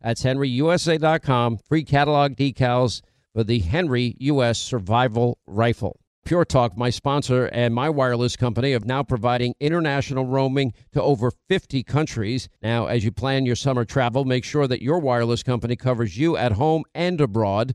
That's henryusa.com. Free catalog decals for the Henry U.S. Survival Rifle. Pure Talk, my sponsor and my wireless company, of now providing international roaming to over 50 countries. Now, as you plan your summer travel, make sure that your wireless company covers you at home and abroad.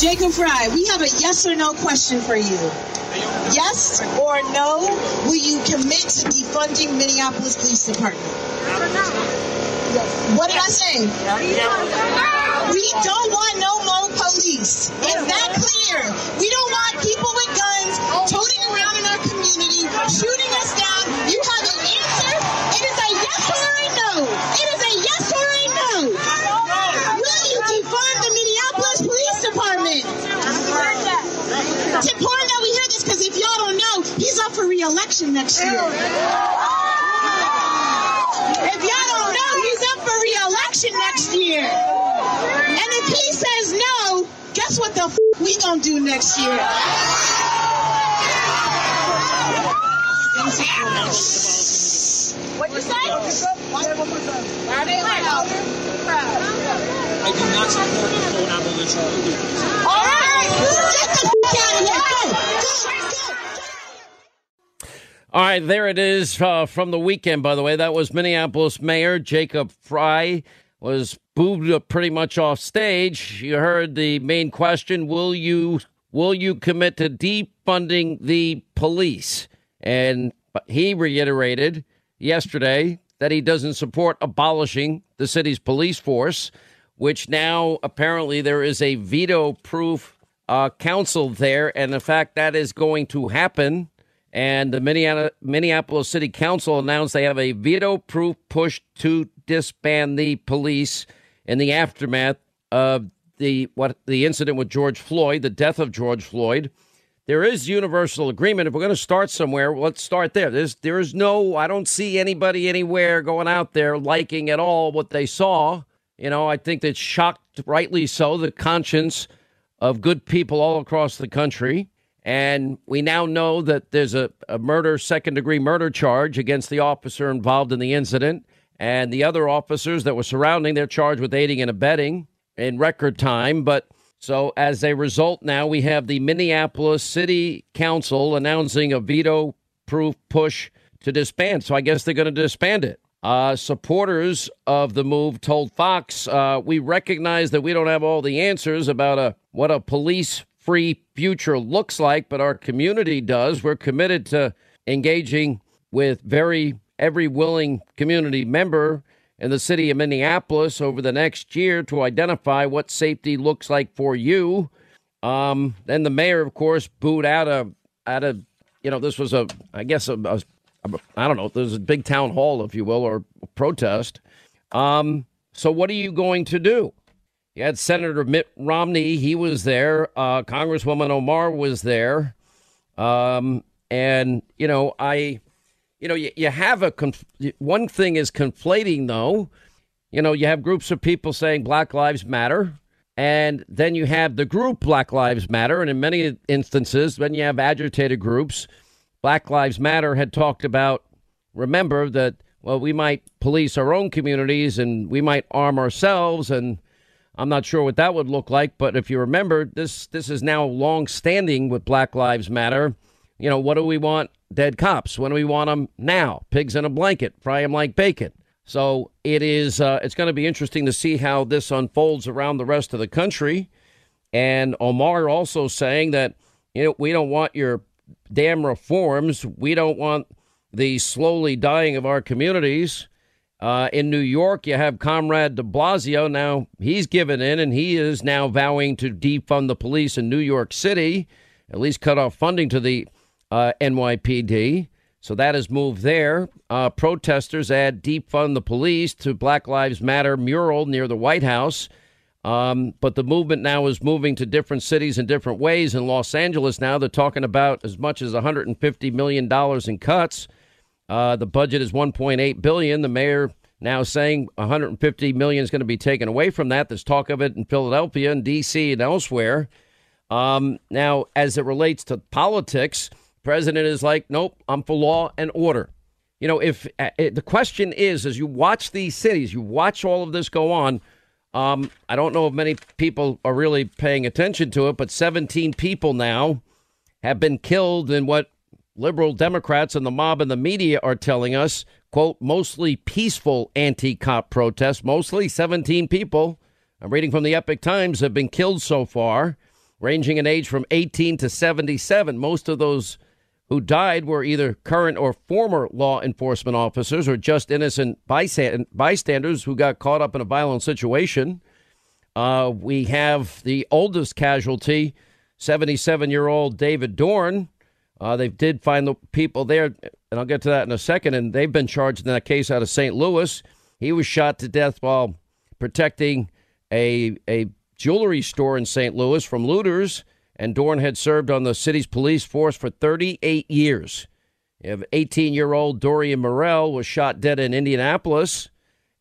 Jacob Fry, we have a yes or no question for you. Yes or no, will you commit to defunding Minneapolis Police Department? Yes. What did I say? We don't want no more police. Is that clear? We don't want people with guns toting around in our community, shooting us down. You have an answer. It is a yes or a no. It is a yes or a no. You defund the Minneapolis Police Department? It's important that we hear this because if y'all don't know, he's up for re-election next year. If y'all don't know, he's up for re-election next year. And if he says no, guess what the f- we gonna do next year? What you say? Are they loud? I do not support the full abolition of the All right, get the out of here. Go, go, go. All right, there it is uh, from the weekend. By the way, that was Minneapolis Mayor Jacob Fry was booed pretty much off stage. You heard the main question: Will you will you commit to defunding the police? And he reiterated yesterday that he doesn't support abolishing the city's police force, which now apparently there is a veto-proof uh, council there, and the fact that is going to happen and the Minneapolis City Council announced they have a veto proof push to disband the police in the aftermath of the what the incident with George Floyd, the death of George Floyd. There is universal agreement. If we're going to start somewhere, let's start there. There's there is no I don't see anybody anywhere going out there liking at all what they saw. You know, I think that shocked rightly so the conscience of good people all across the country. And we now know that there's a, a murder, second degree murder charge against the officer involved in the incident. And the other officers that were surrounding, they're charged with aiding and abetting in record time. But so as a result, now we have the Minneapolis City Council announcing a veto proof push to disband. So I guess they're going to disband it. Uh, supporters of the move told Fox, uh, "We recognize that we don't have all the answers about a what a police-free future looks like, but our community does. We're committed to engaging with very every willing community member in the city of Minneapolis over the next year to identify what safety looks like for you." Um, then the mayor, of course, booed out of out of you know, this was a, I guess, a, a, I don't know, there's a big town hall, if you will, or protest. Um, so what are you going to do? You had Senator Mitt Romney, he was there. Uh, Congresswoman Omar was there. Um, and, you know, I, you know, you, you have a, conf- one thing is conflating, though. You know, you have groups of people saying Black Lives Matter. And then you have the group Black Lives Matter. And in many instances, when you have agitated groups, Black Lives Matter had talked about, remember that, well, we might police our own communities and we might arm ourselves. And I'm not sure what that would look like. But if you remember, this, this is now long standing with Black Lives Matter. You know, what do we want? Dead cops. When do we want them? Now. Pigs in a blanket. Fry them like bacon. So it is. Uh, it's going to be interesting to see how this unfolds around the rest of the country. And Omar also saying that you know we don't want your damn reforms. We don't want the slowly dying of our communities. Uh, in New York, you have Comrade De Blasio. Now he's given in, and he is now vowing to defund the police in New York City, at least cut off funding to the uh, NYPD. So that has moved there. Uh, protesters add defund the police to Black Lives Matter mural near the White House. Um, but the movement now is moving to different cities in different ways. In Los Angeles now, they're talking about as much as 150 million dollars in cuts. Uh, the budget is 1.8 billion. The mayor now saying 150 million is going to be taken away from that. There's talk of it in Philadelphia and D.C. and elsewhere. Um, now, as it relates to politics, president is like, nope, I'm for law and order. You know, if uh, the question is, as you watch these cities, you watch all of this go on. Um, I don't know if many people are really paying attention to it, but 17 people now have been killed in what liberal Democrats and the mob and the media are telling us, quote, mostly peaceful anti cop protests. Mostly 17 people, I'm reading from the Epoch Times, have been killed so far, ranging in age from 18 to 77. Most of those who died were either current or former law enforcement officers or just innocent bystanders who got caught up in a violent situation. Uh, we have the oldest casualty, 77 year old David Dorn. Uh, they did find the people there, and I'll get to that in a second, and they've been charged in that case out of St. Louis. He was shot to death while protecting a, a jewelry store in St. Louis from looters and Dorn had served on the city's police force for 38 years. 18 year old Dorian Murrell was shot dead in Indianapolis,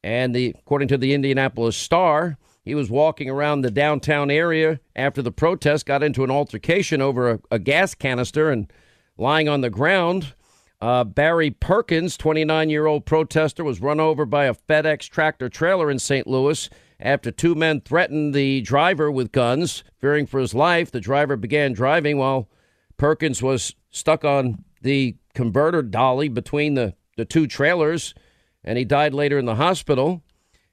and the, according to the Indianapolis Star, he was walking around the downtown area after the protest, got into an altercation over a, a gas canister and lying on the ground. Uh, Barry Perkins, 29 year old protester, was run over by a FedEx tractor trailer in St. Louis after two men threatened the driver with guns. Fearing for his life, the driver began driving while Perkins was stuck on the converter dolly between the, the two trailers, and he died later in the hospital.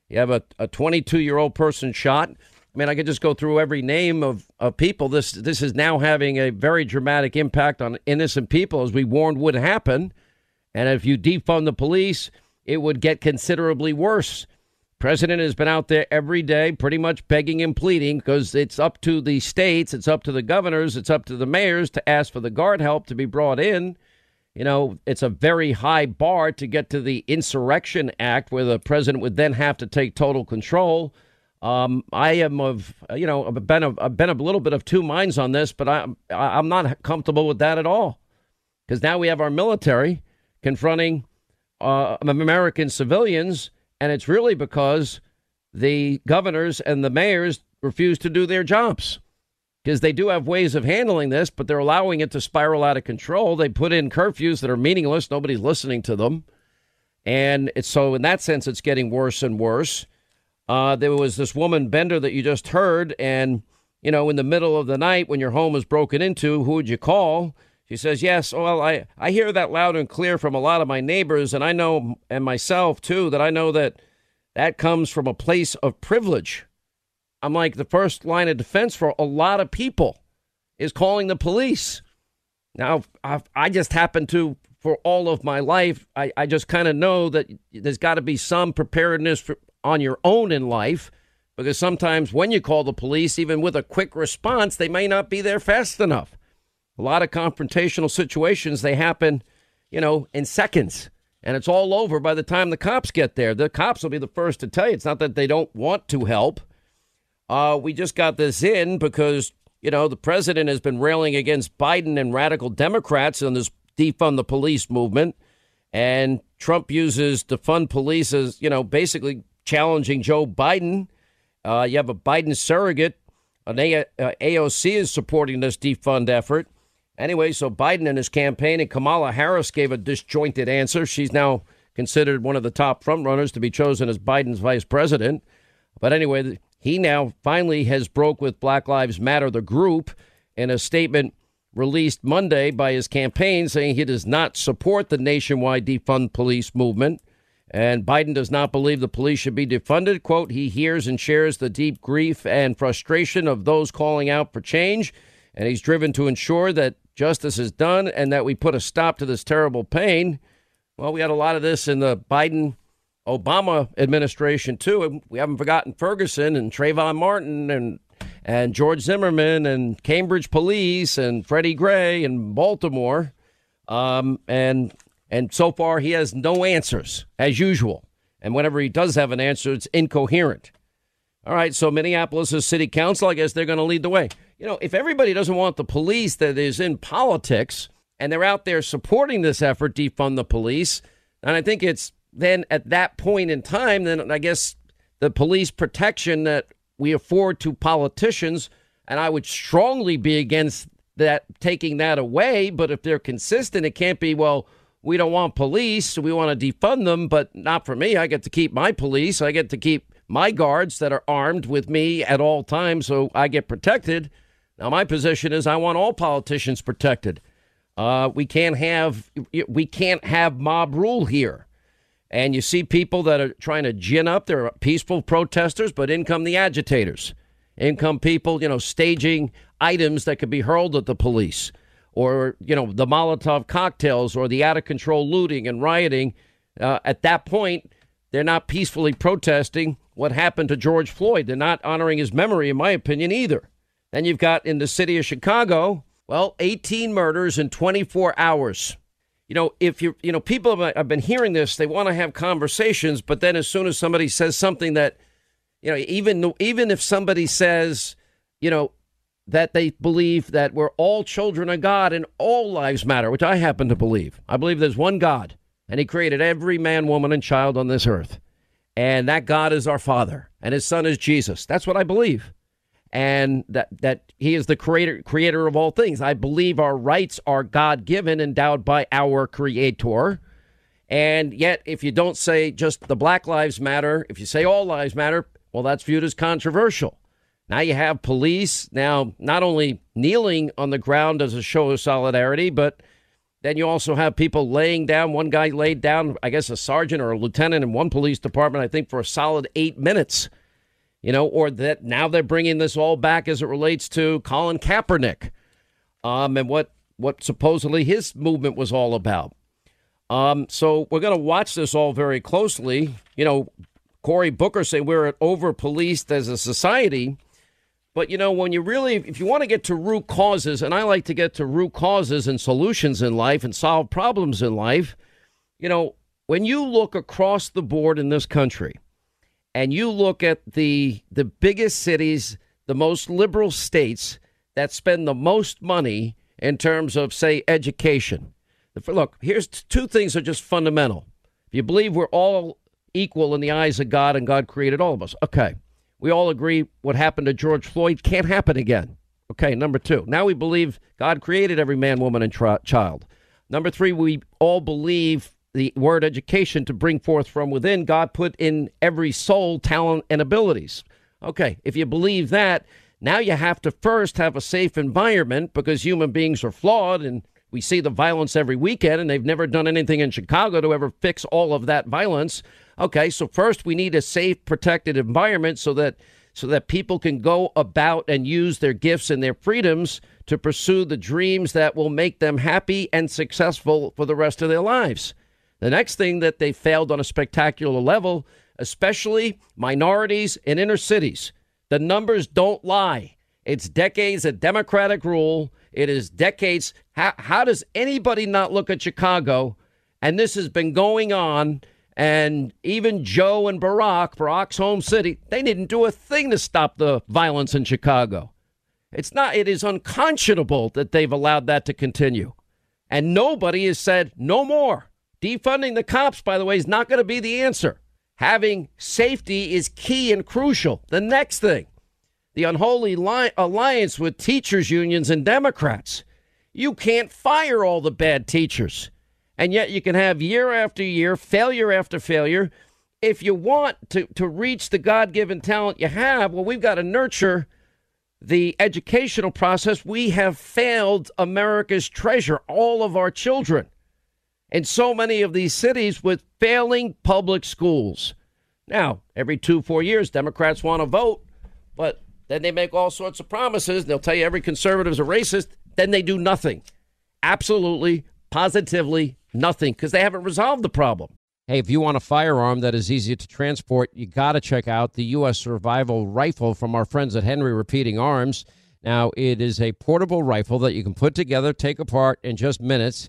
You have a 22 year old person shot. I mean, I could just go through every name of, of people. This this is now having a very dramatic impact on innocent people, as we warned would happen. And if you defund the police, it would get considerably worse. President has been out there every day, pretty much begging and pleading because it's up to the states, it's up to the governors, it's up to the mayors to ask for the guard help to be brought in. You know, it's a very high bar to get to the Insurrection Act, where the president would then have to take total control. Um, I am of, you know, I've been a, I've been a little bit of two minds on this, but I'm, I'm not comfortable with that at all, because now we have our military confronting uh, American civilians and it's really because the governors and the mayors refuse to do their jobs because they do have ways of handling this, but they're allowing it to spiral out of control. They put in curfews that are meaningless. Nobody's listening to them. And it's so, in that sense, it's getting worse and worse. Uh, there was this woman, Bender, that you just heard. And, you know, in the middle of the night when your home is broken into, who would you call? She says, Yes, well, I, I hear that loud and clear from a lot of my neighbors, and I know, and myself too, that I know that that comes from a place of privilege. I'm like, the first line of defense for a lot of people is calling the police. Now, I've, i just happen to, for all of my life, I, I just kind of know that there's got to be some preparedness for, on your own in life because sometimes when you call the police, even with a quick response, they may not be there fast enough. A lot of confrontational situations, they happen, you know, in seconds. And it's all over by the time the cops get there. The cops will be the first to tell you. It's not that they don't want to help. Uh, we just got this in because, you know, the president has been railing against Biden and radical Democrats on this defund the police movement. And Trump uses defund police as, you know, basically challenging Joe Biden. Uh, you have a Biden surrogate. An a- uh, AOC is supporting this defund effort. Anyway, so Biden and his campaign and Kamala Harris gave a disjointed answer. She's now considered one of the top frontrunners to be chosen as Biden's vice president. But anyway, he now finally has broke with Black Lives Matter, the group, in a statement released Monday by his campaign saying he does not support the nationwide defund police movement. And Biden does not believe the police should be defunded. Quote, he hears and shares the deep grief and frustration of those calling out for change. And he's driven to ensure that justice is done and that we put a stop to this terrible pain. Well, we had a lot of this in the Biden Obama administration too. And we haven't forgotten Ferguson and Trayvon Martin and and George Zimmerman and Cambridge Police and Freddie Gray and Baltimore. Um, and and so far he has no answers as usual. And whenever he does have an answer, it's incoherent. All right, so Minneapolis' city council, I guess they're going to lead the way. You know, if everybody doesn't want the police that is in politics and they're out there supporting this effort, defund the police, and I think it's then at that point in time, then I guess the police protection that we afford to politicians, and I would strongly be against that taking that away. But if they're consistent, it can't be, well, we don't want police, we want to defund them, but not for me. I get to keep my police, I get to keep my guards that are armed with me at all times, so I get protected. Now, my position is I want all politicians protected. Uh, we can't have we can't have mob rule here. And you see people that are trying to gin up. They're peaceful protesters, but in come the agitators. In come people, you know, staging items that could be hurled at the police, or you know, the Molotov cocktails, or the out of control looting and rioting. Uh, at that point, they're not peacefully protesting what happened to George Floyd. They're not honoring his memory, in my opinion, either. Then you've got in the city of Chicago, well, 18 murders in 24 hours. You know, if you you know, people have been hearing this, they want to have conversations, but then as soon as somebody says something that, you know, even even if somebody says, you know, that they believe that we're all children of God and all lives matter, which I happen to believe. I believe there's one God, and He created every man, woman, and child on this earth, and that God is our Father, and His Son is Jesus. That's what I believe and that that he is the creator creator of all things. I believe our rights are God given, endowed by our creator. And yet, if you don't say just the Black Lives Matter, if you say all lives matter, well, that's viewed as controversial. Now you have police now not only kneeling on the ground as a show of solidarity, but then you also have people laying down. One guy laid down, I guess, a sergeant or a lieutenant in one police department, I think, for a solid eight minutes you know, or that now they're bringing this all back as it relates to Colin Kaepernick um, and what, what supposedly his movement was all about. Um, so we're going to watch this all very closely. You know, Cory Booker saying we're over policed as a society. But, you know, when you really, if you want to get to root causes, and I like to get to root causes and solutions in life and solve problems in life, you know, when you look across the board in this country, and you look at the the biggest cities, the most liberal states that spend the most money in terms of say education. Look, here's two things that are just fundamental. If you believe we're all equal in the eyes of God and God created all of us, okay. We all agree what happened to George Floyd can't happen again. Okay, number two. Now we believe God created every man, woman, and child. Number three, we all believe the word education to bring forth from within, God put in every soul talent and abilities. Okay, if you believe that, now you have to first have a safe environment because human beings are flawed and we see the violence every weekend and they've never done anything in Chicago to ever fix all of that violence. Okay, so first we need a safe protected environment so that so that people can go about and use their gifts and their freedoms to pursue the dreams that will make them happy and successful for the rest of their lives. The next thing that they failed on a spectacular level, especially minorities in inner cities, the numbers don't lie. It's decades of Democratic rule. It is decades. How, how does anybody not look at Chicago? And this has been going on. And even Joe and Barack, Barack's home city, they didn't do a thing to stop the violence in Chicago. It's not, it is unconscionable that they've allowed that to continue. And nobody has said no more. Defunding the cops, by the way, is not going to be the answer. Having safety is key and crucial. The next thing, the unholy li- alliance with teachers' unions and Democrats. You can't fire all the bad teachers. And yet you can have year after year, failure after failure. If you want to, to reach the God given talent you have, well, we've got to nurture the educational process. We have failed America's treasure, all of our children in so many of these cities with failing public schools. Now, every two, four years, Democrats want to vote, but then they make all sorts of promises. They'll tell you every conservative is a racist. Then they do nothing. Absolutely, positively nothing because they haven't resolved the problem. Hey, if you want a firearm that is easy to transport, you got to check out the U.S. Survival Rifle from our friends at Henry Repeating Arms. Now, it is a portable rifle that you can put together, take apart in just minutes.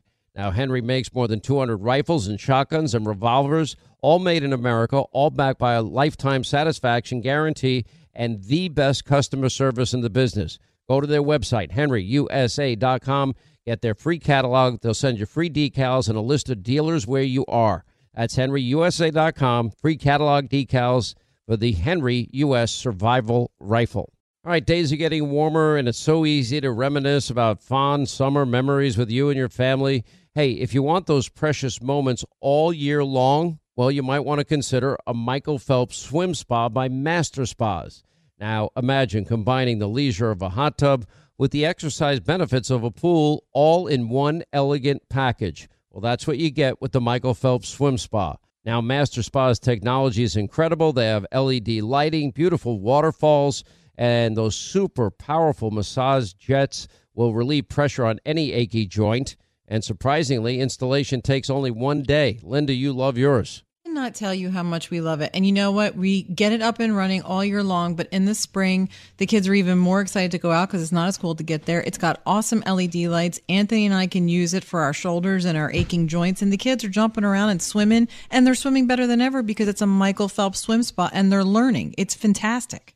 Now, Henry makes more than 200 rifles and shotguns and revolvers all made in America, all backed by a lifetime satisfaction guarantee and the best customer service in the business. Go to their website, henryusa.com, get their free catalog. They'll send you free decals and a list of dealers where you are. That's henryusa.com, free catalog decals for the Henry U.S. Survival Rifle. All right, days are getting warmer, and it's so easy to reminisce about fond summer memories with you and your family. Hey, if you want those precious moments all year long, well, you might want to consider a Michael Phelps swim spa by Master Spas. Now, imagine combining the leisure of a hot tub with the exercise benefits of a pool all in one elegant package. Well, that's what you get with the Michael Phelps Swim Spa. Now, Master Spa's technology is incredible. They have LED lighting, beautiful waterfalls, and those super powerful massage jets will relieve pressure on any achy joint. And surprisingly, installation takes only one day. Linda, you love yours cannot tell you how much we love it. And you know what? We get it up and running all year long, but in the spring, the kids are even more excited to go out because it's not as cold to get there. It's got awesome LED lights. Anthony and I can use it for our shoulders and our aching joints. And the kids are jumping around and swimming, and they're swimming better than ever because it's a Michael Phelps swim spot and they're learning. It's fantastic.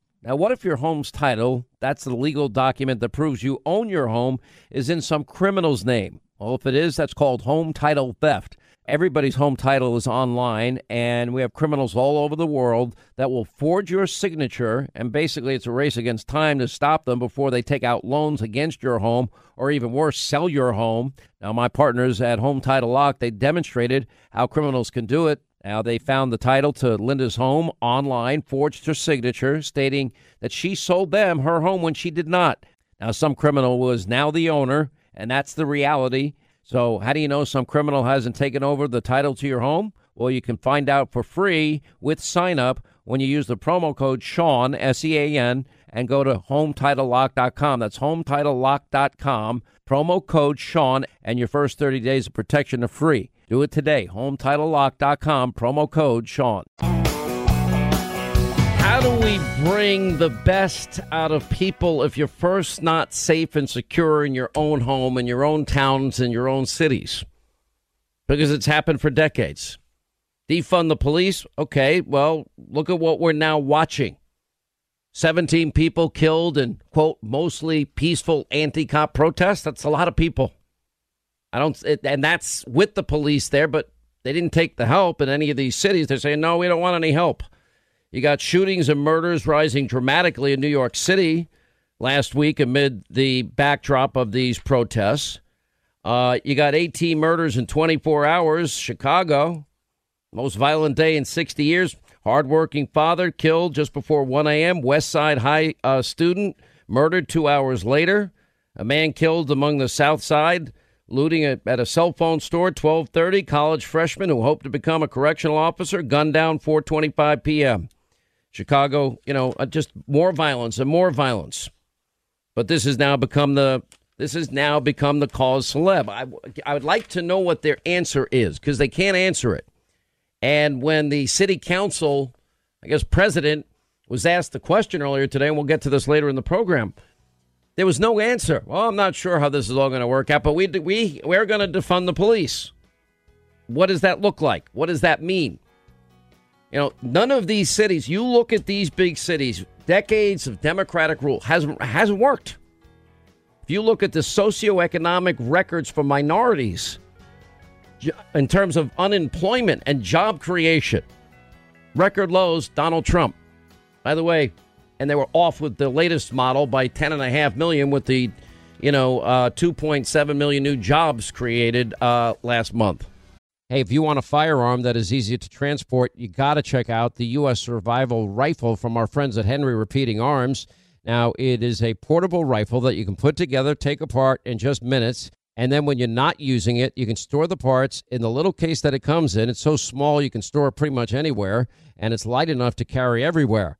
Now, what if your home's title, that's the legal document that proves you own your home, is in some criminal's name? Well, if it is, that's called home title theft. Everybody's home title is online, and we have criminals all over the world that will forge your signature. And basically, it's a race against time to stop them before they take out loans against your home, or even worse, sell your home. Now, my partners at Home Title Lock, they demonstrated how criminals can do it now, they found the title to Linda's home online, forged her signature, stating that she sold them her home when she did not. Now, some criminal was now the owner, and that's the reality. So, how do you know some criminal hasn't taken over the title to your home? Well, you can find out for free with sign up when you use the promo code Sean, S E A N, and go to HometitleLock.com. That's HometitleLock.com. Promo code Sean, and your first 30 days of protection are free. Do it today. HometitleLock.com, promo code Sean. How do we bring the best out of people if you're first not safe and secure in your own home, in your own towns, in your own cities? Because it's happened for decades. Defund the police? Okay, well, look at what we're now watching. 17 people killed in, quote, mostly peaceful anti cop protests. That's a lot of people. I don't, it, and that's with the police there, but They didn't take the help in any of these cities. They're saying, no, we don't want any help. You got shootings and murders rising dramatically in New York City last week amid the backdrop of these protests. Uh, you got 18 murders in 24 hours. Chicago, most violent day in 60 years. Hardworking father killed just before 1 a.m. West Side High uh, student murdered two hours later. A man killed among the South Side looting at, at a cell phone store 1230 college freshman who hoped to become a correctional officer gunned down 425 p.m chicago you know uh, just more violence and more violence. But this has now become the this has now become the cause celeb. I, I would like to know what their answer is because they can't answer it. And when the city council i guess president was asked the question earlier today and we'll get to this later in the program there was no answer. Well, I'm not sure how this is all going to work out, but we we we're going to defund the police. What does that look like? What does that mean? You know, none of these cities. You look at these big cities. Decades of democratic rule hasn't hasn't worked. If you look at the socioeconomic records for minorities, in terms of unemployment and job creation, record lows. Donald Trump. By the way, and they were off with the latest model by 10.5 million with the, you know, uh, 2.7 million new jobs created uh, last month. Hey, if you want a firearm that is easy to transport, you got to check out the U.S. Survival Rifle from our friends at Henry Repeating Arms. Now, it is a portable rifle that you can put together, take apart in just minutes. And then when you're not using it, you can store the parts in the little case that it comes in. It's so small you can store it pretty much anywhere, and it's light enough to carry everywhere.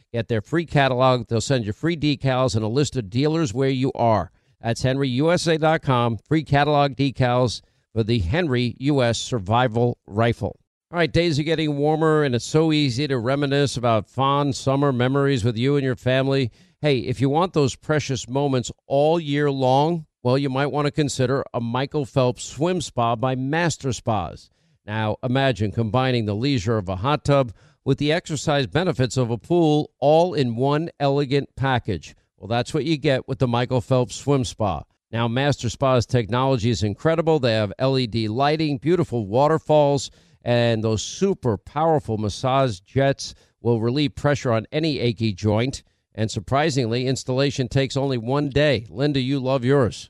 Get their free catalog. They'll send you free decals and a list of dealers where you are. That's henryusa.com. Free catalog decals for the Henry U.S. Survival Rifle. All right, days are getting warmer, and it's so easy to reminisce about fond summer memories with you and your family. Hey, if you want those precious moments all year long, well, you might want to consider a Michael Phelps swim spa by Master Spas. Now, imagine combining the leisure of a hot tub with the exercise benefits of a pool all in one elegant package. Well, that's what you get with the Michael Phelps Swim Spa. Now, Master Spa's technology is incredible. They have LED lighting, beautiful waterfalls, and those super powerful massage jets will relieve pressure on any achy joint. And surprisingly, installation takes only one day. Linda, you love yours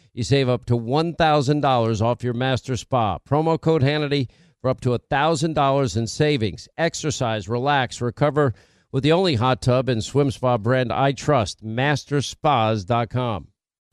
You save up to $1,000 off your master spa. Promo code Hannity for up to $1,000 in savings. Exercise, relax, recover with the only hot tub and swim spa brand I trust, masterspas.com.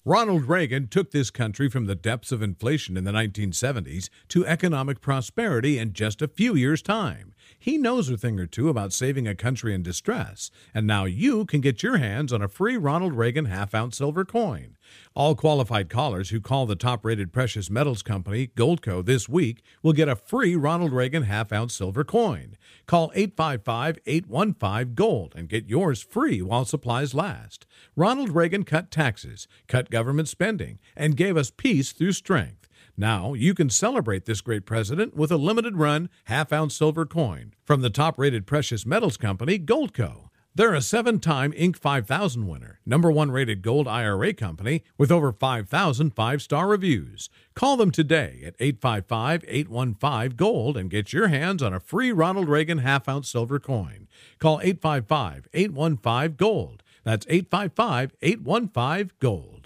Ronald Reagan took this country from the depths of inflation in the 1970s to economic prosperity in just a few years' time. He knows a thing or two about saving a country in distress, and now you can get your hands on a free Ronald Reagan half ounce silver coin. All qualified callers who call the top rated precious metals company, Goldco, this week will get a free Ronald Reagan half ounce silver coin. Call 855 815 Gold and get yours free while supplies last. Ronald Reagan cut taxes, cut government spending, and gave us peace through strength. Now you can celebrate this great president with a limited run half ounce silver coin from the top rated precious metals company, Goldco. They're a seven time Inc. 5000 winner, number one rated gold IRA company with over 5,000 five star reviews. Call them today at 855 815 Gold and get your hands on a free Ronald Reagan half ounce silver coin. Call 855 815 Gold. That's 855 815 Gold.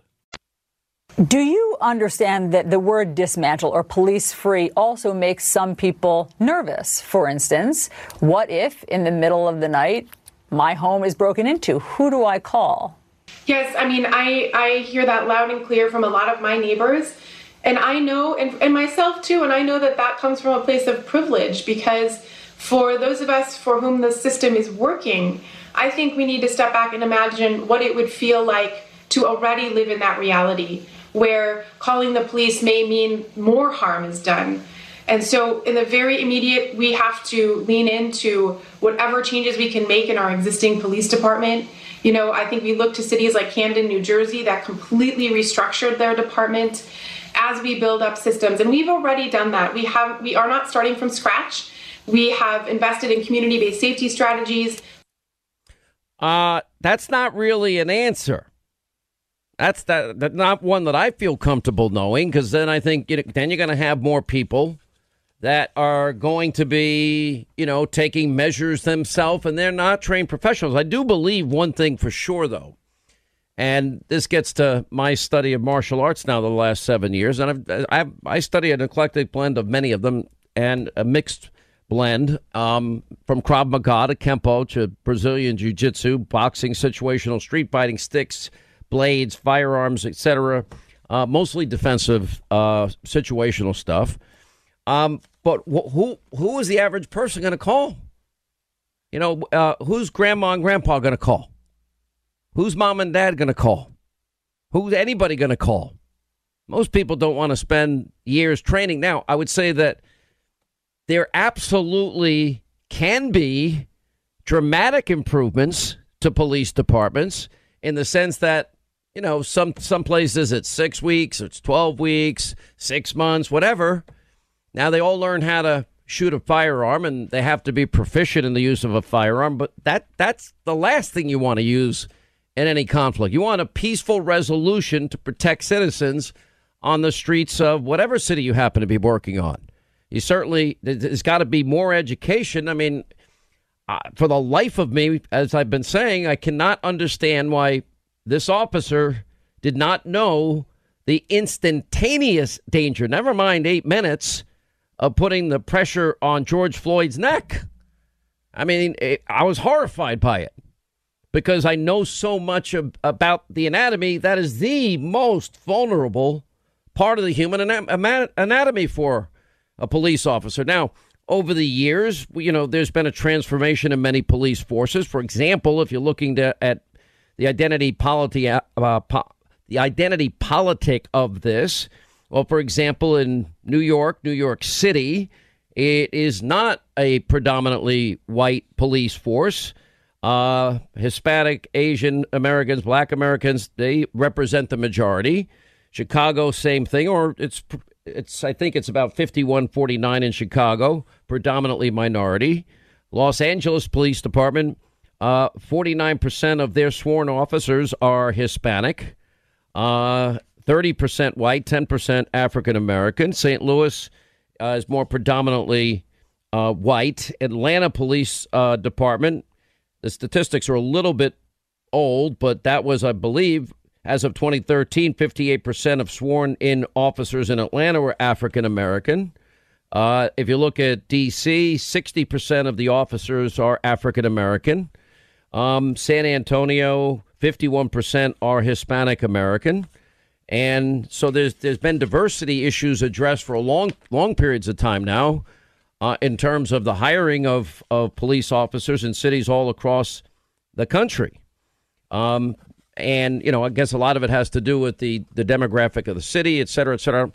Do you understand that the word dismantle or police free also makes some people nervous? For instance, what if in the middle of the night my home is broken into? Who do I call? Yes, I mean, I, I hear that loud and clear from a lot of my neighbors. And I know, and, and myself too, and I know that that comes from a place of privilege because for those of us for whom the system is working, I think we need to step back and imagine what it would feel like to already live in that reality where calling the police may mean more harm is done. And so, in the very immediate, we have to lean into whatever changes we can make in our existing police department. You know, I think we look to cities like Camden, New Jersey, that completely restructured their department as we build up systems. And we've already done that. We have we are not starting from scratch. We have invested in community-based safety strategies. Uh, that's not really an answer. That's that, that not one that I feel comfortable knowing because then I think you know, then you're going to have more people that are going to be, you know, taking measures themselves and they're not trained professionals. I do believe one thing for sure though. And this gets to my study of martial arts now the last 7 years and I've, I've I study an eclectic blend of many of them and a mixed blend um, from Krav Maga to Kempo to Brazilian Jiu Jitsu, boxing, situational street fighting, sticks, blades, firearms, etc. Uh, mostly defensive, uh, situational stuff. Um, but wh- who who is the average person going to call? You know, uh, who's grandma and grandpa going to call? Who's mom and dad going to call? Who's anybody going to call? Most people don't want to spend years training. Now, I would say that there absolutely can be dramatic improvements to police departments in the sense that you know some some places it's six weeks it's 12 weeks six months whatever. Now they all learn how to shoot a firearm and they have to be proficient in the use of a firearm but that that's the last thing you want to use in any conflict. You want a peaceful resolution to protect citizens on the streets of whatever city you happen to be working on. You certainly there's got to be more education. I mean, uh, for the life of me, as I've been saying, I cannot understand why this officer did not know the instantaneous danger. Never mind eight minutes of putting the pressure on George Floyd's neck. I mean, it, I was horrified by it because I know so much about the anatomy. That is the most vulnerable part of the human anatomy for a police officer. Now, over the years, you know, there's been a transformation in many police forces. For example, if you're looking to, at the identity polity, uh, po- the identity politic of this, well, for example, in New York, New York City, it is not a predominantly white police force. Uh, Hispanic, Asian Americans, Black Americans, they represent the majority. Chicago, same thing, or it's it's I think it's about 51-49 in Chicago, predominantly minority. Los Angeles Police Department, uh, 49% of their sworn officers are Hispanic, uh, 30% white, 10% African American. St. Louis uh, is more predominantly uh, white. Atlanta Police uh, Department, the statistics are a little bit old, but that was, I believe, as of 2013, 58% of sworn in officers in Atlanta were African American. Uh, if you look at D.C., 60% of the officers are African American. Um, San Antonio, 51% are Hispanic American. And so there's there's been diversity issues addressed for long long periods of time now, uh, in terms of the hiring of of police officers in cities all across the country. Um, and, you know, I guess a lot of it has to do with the, the demographic of the city, et cetera, et cetera.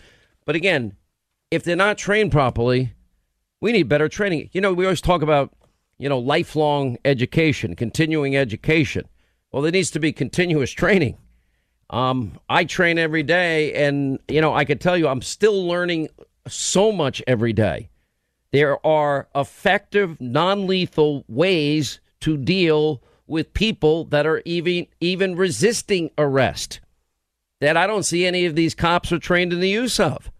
But again, if they're not trained properly, we need better training. You know, we always talk about, you know, lifelong education, continuing education. Well, there needs to be continuous training. Um, I train every day, and, you know, I can tell you I'm still learning so much every day. There are effective, non lethal ways to deal with people that are even even resisting arrest that I don't see any of these cops are trained in the use of.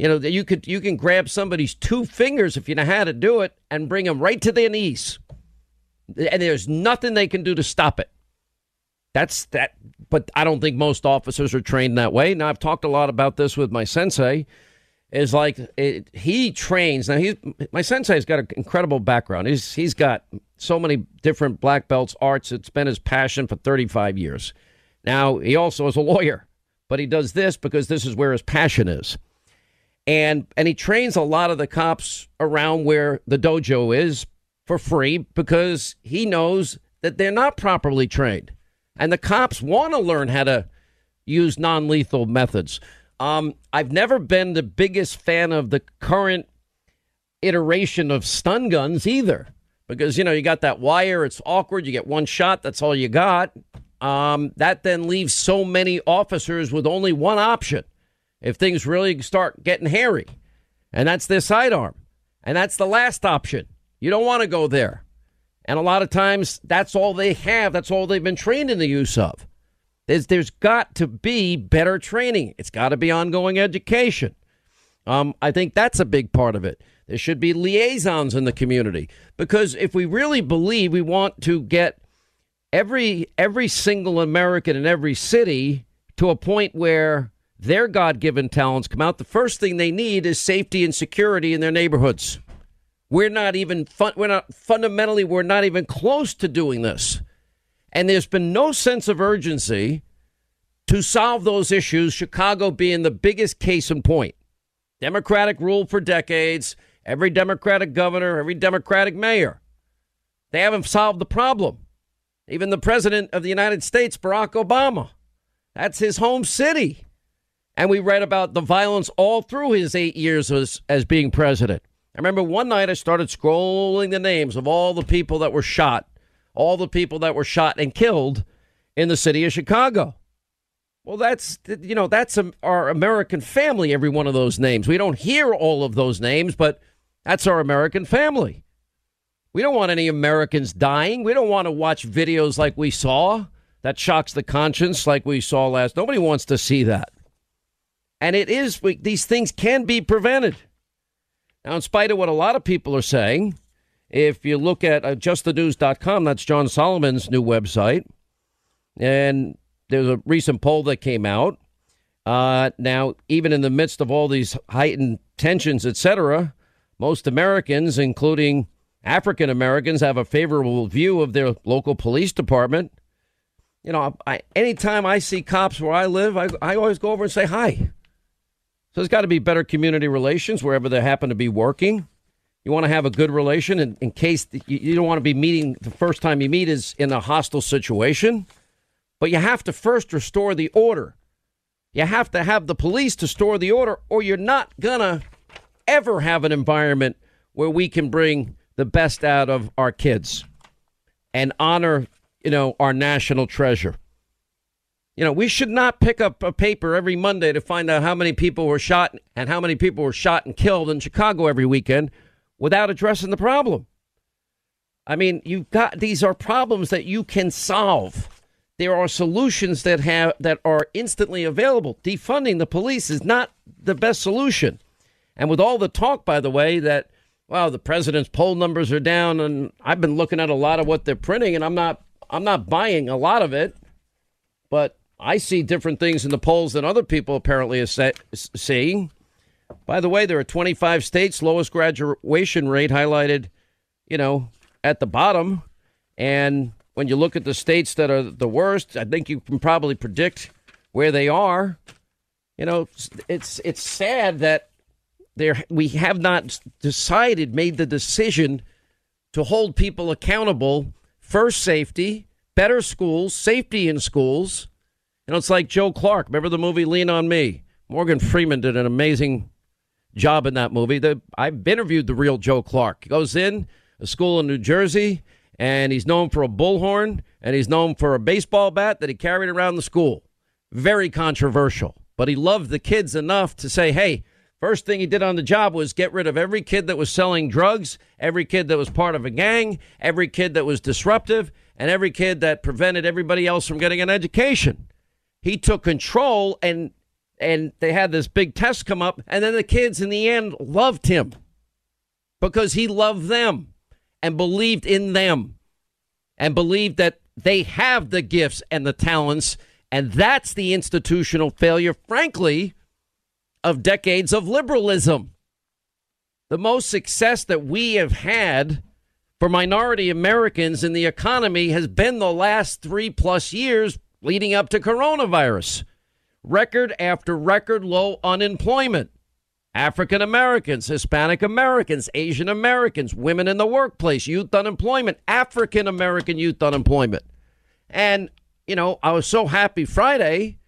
You know, you could you can grab somebody's two fingers if you know how to do it and bring them right to their knees. And there's nothing they can do to stop it. That's that. But I don't think most officers are trained that way. Now, I've talked a lot about this with my sensei. Is like it, he trains. Now, he's my sensei's got an incredible background. He's he's got so many different black belts, arts. It's been his passion for 35 years. Now, he also is a lawyer, but he does this because this is where his passion is. And and he trains a lot of the cops around where the dojo is for free because he knows that they're not properly trained. And the cops want to learn how to use non lethal methods. Um, I've never been the biggest fan of the current iteration of stun guns either because, you know, you got that wire, it's awkward. You get one shot, that's all you got. Um, that then leaves so many officers with only one option if things really start getting hairy, and that's their sidearm. And that's the last option. You don't want to go there. And a lot of times, that's all they have. That's all they've been trained in the use of. There's, there's got to be better training. It's got to be ongoing education. Um, I think that's a big part of it. There should be liaisons in the community because if we really believe we want to get every every single American in every city to a point where their God-given talents come out, the first thing they need is safety and security in their neighborhoods. We're not even fun, we're not fundamentally we're not even close to doing this. And there's been no sense of urgency to solve those issues, Chicago being the biggest case in point. Democratic rule for decades, every Democratic governor, every Democratic mayor. They haven't solved the problem. Even the president of the United States, Barack Obama, that's his home city. And we read about the violence all through his eight years as, as being president. I remember one night I started scrolling the names of all the people that were shot, all the people that were shot and killed in the city of Chicago. Well, that's you know that's our American family. Every one of those names. We don't hear all of those names, but that's our American family. We don't want any Americans dying. We don't want to watch videos like we saw that shocks the conscience, like we saw last. Nobody wants to see that. And it is these things can be prevented. Now, in spite of what a lot of people are saying, if you look at uh, justthenews.com, that's John Solomon's new website, and there's a recent poll that came out. Uh, now, even in the midst of all these heightened tensions, etc., most Americans, including African Americans, have a favorable view of their local police department. You know, I, anytime I see cops where I live, I, I always go over and say hi. So there's got to be better community relations wherever they happen to be working. You want to have a good relation in, in case you, you don't want to be meeting the first time you meet is in a hostile situation. But you have to first restore the order. You have to have the police to store the order, or you're not going to ever have an environment where we can bring the best out of our kids and honor, you know, our national treasure. You know, we should not pick up a paper every Monday to find out how many people were shot and how many people were shot and killed in Chicago every weekend without addressing the problem. I mean, you've got these are problems that you can solve. There are solutions that have that are instantly available. Defunding the police is not the best solution. And with all the talk, by the way, that well, the president's poll numbers are down, and I've been looking at a lot of what they're printing, and I'm not I'm not buying a lot of it. But I see different things in the polls than other people apparently are seeing. By the way, there are 25 states, lowest graduation rate highlighted, you know, at the bottom. And when you look at the states that are the worst, I think you can probably predict where they are. You know, it's it's sad that there we have not decided, made the decision to hold people accountable. First, safety, better schools, safety in schools, you know, it's like Joe Clark. Remember the movie Lean on Me? Morgan Freeman did an amazing job in that movie. The, I've interviewed the real Joe Clark. He goes in a school in New Jersey, and he's known for a bullhorn, and he's known for a baseball bat that he carried around the school. Very controversial, but he loved the kids enough to say, hey, First thing he did on the job was get rid of every kid that was selling drugs, every kid that was part of a gang, every kid that was disruptive, and every kid that prevented everybody else from getting an education he took control and and they had this big test come up and then the kids in the end loved him because he loved them and believed in them and believed that they have the gifts and the talents, and that's the institutional failure, frankly, of decades of liberalism. The most success that we have had for minority Americans in the economy has been the last three plus years leading up to coronavirus. Record after record low unemployment. African Americans, Hispanic Americans, Asian Americans, women in the workplace, youth unemployment, African American youth unemployment. And, you know, I was so happy Friday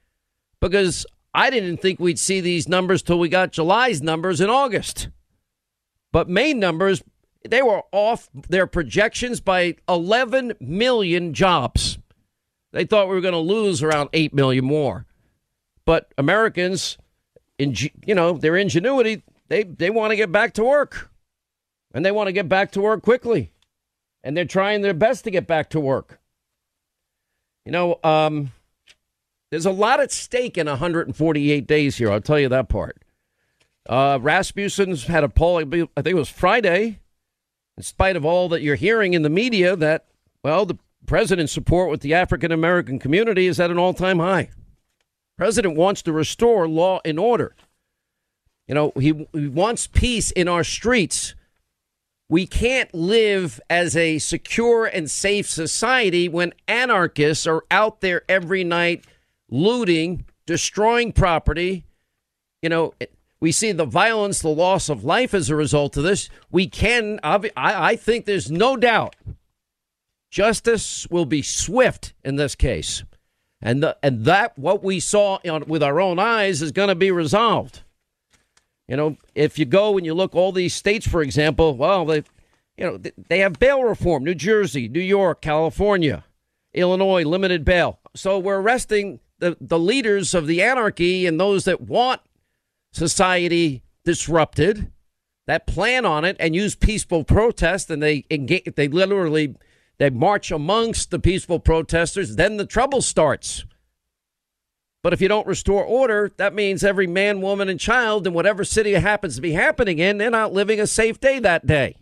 because I didn't think we'd see these numbers till we got July's numbers in August. But May numbers, they were off their projections by 11 million jobs. They thought we were going to lose around 8 million more. But Americans, in, you know, their ingenuity, they, they want to get back to work. And they want to get back to work quickly. And they're trying their best to get back to work. You know, um, there's a lot at stake in 148 days here. I'll tell you that part. Uh, Rasmussen's had a poll, I think it was Friday, in spite of all that you're hearing in the media, that, well, the president's support with the African American community is at an all time high. President wants to restore law and order. You know, he, he wants peace in our streets. We can't live as a secure and safe society when anarchists are out there every night looting, destroying property. You know, we see the violence, the loss of life as a result of this. We can, I, I think there's no doubt justice will be swift in this case. And, the, and that, what we saw on, with our own eyes, is going to be resolved. You know, if you go and you look all these states, for example, well, they, you know, they have bail reform. New Jersey, New York, California, Illinois, limited bail. So we're arresting the, the leaders of the anarchy and those that want society disrupted, that plan on it, and use peaceful protest, and they engage, they literally they march amongst the peaceful protesters, then the trouble starts. But if you don't restore order, that means every man, woman, and child in whatever city it happens to be happening in, they're not living a safe day that day.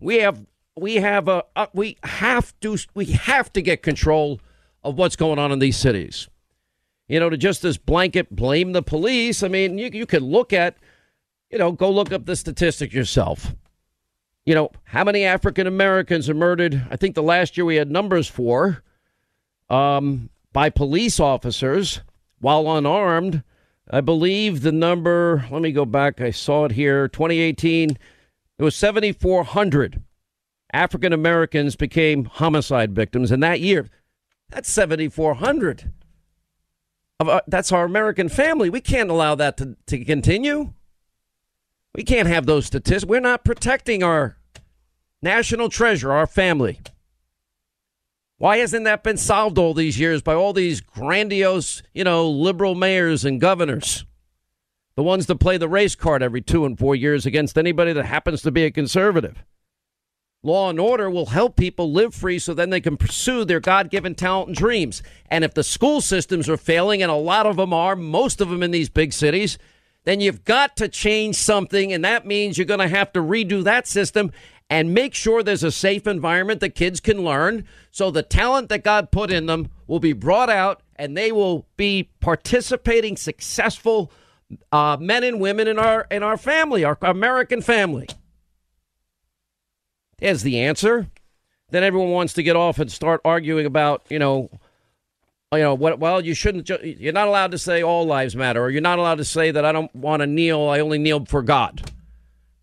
We have we have a uh, we have to we have to get control of what's going on in these cities you know, to just this blanket blame the police. I mean, you, you could look at, you know, go look up the statistic yourself. You know, how many African Americans are murdered? I think the last year we had numbers for um, by police officers while unarmed. I believe the number, let me go back. I saw it here 2018, it was 7,400 African Americans became homicide victims in that year. That's 7,400 that's our American family. We can't allow that to, to continue. We can't have those statistics. We're not protecting our national treasure, our family. Why hasn't that been solved all these years by all these grandiose, you know, liberal mayors and governors? The ones that play the race card every two and four years against anybody that happens to be a conservative. Law and order will help people live free so then they can pursue their God given talent and dreams. And if the school systems are failing, and a lot of them are, most of them in these big cities, then you've got to change something. And that means you're going to have to redo that system and make sure there's a safe environment that kids can learn so the talent that God put in them will be brought out and they will be participating successful uh, men and women in our in our family, our American family as the answer, then everyone wants to get off and start arguing about, you know, you know what? Well, you shouldn't. You're not allowed to say all lives matter, or you're not allowed to say that I don't want to kneel. I only kneel for God.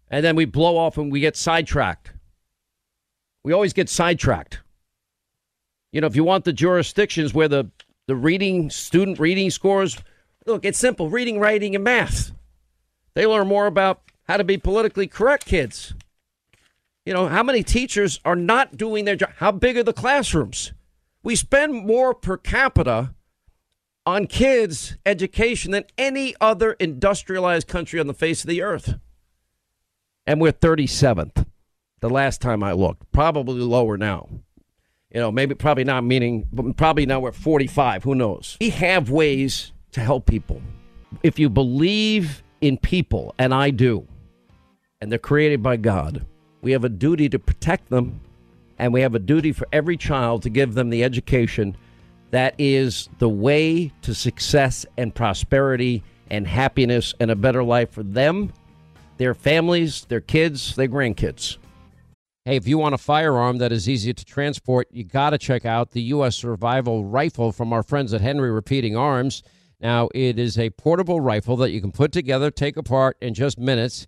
And then we blow off and we get sidetracked. We always get sidetracked. You know, if you want the jurisdictions where the the reading student reading scores, look, it's simple: reading, writing, and math. They learn more about how to be politically correct kids. You know, how many teachers are not doing their job? How big are the classrooms? We spend more per capita on kids' education than any other industrialized country on the face of the earth. And we're 37th the last time I looked, probably lower now. You know, maybe probably not meaning, but probably now we're 45. Who knows? We have ways to help people. If you believe in people, and I do, and they're created by God we have a duty to protect them and we have a duty for every child to give them the education that is the way to success and prosperity and happiness and a better life for them, their families, their kids, their grandkids. Hey, if you want a firearm that is easy to transport, you got to check out the U.S. Survival Rifle from our friends at Henry Repeating Arms. Now, it is a portable rifle that you can put together, take apart in just minutes.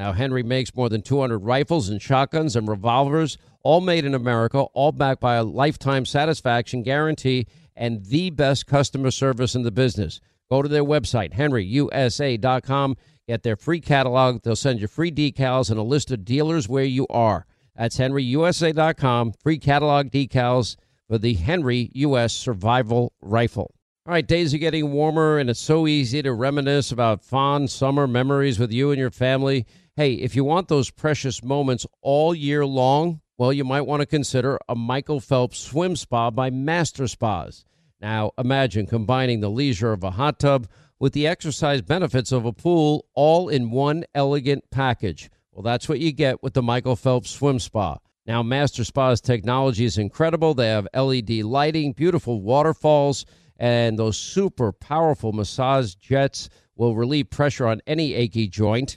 Now, Henry makes more than 200 rifles and shotguns and revolvers, all made in America, all backed by a lifetime satisfaction guarantee and the best customer service in the business. Go to their website, henryusa.com, get their free catalog. They'll send you free decals and a list of dealers where you are. That's henryusa.com, free catalog decals for the Henry U.S. Survival Rifle. All right, days are getting warmer, and it's so easy to reminisce about fond summer memories with you and your family. Hey, if you want those precious moments all year long, well, you might want to consider a Michael Phelps swim spa by Master Spas. Now, imagine combining the leisure of a hot tub with the exercise benefits of a pool all in one elegant package. Well, that's what you get with the Michael Phelps Swim Spa. Now, Master Spa's technology is incredible. They have LED lighting, beautiful waterfalls, and those super powerful massage jets will relieve pressure on any achy joint.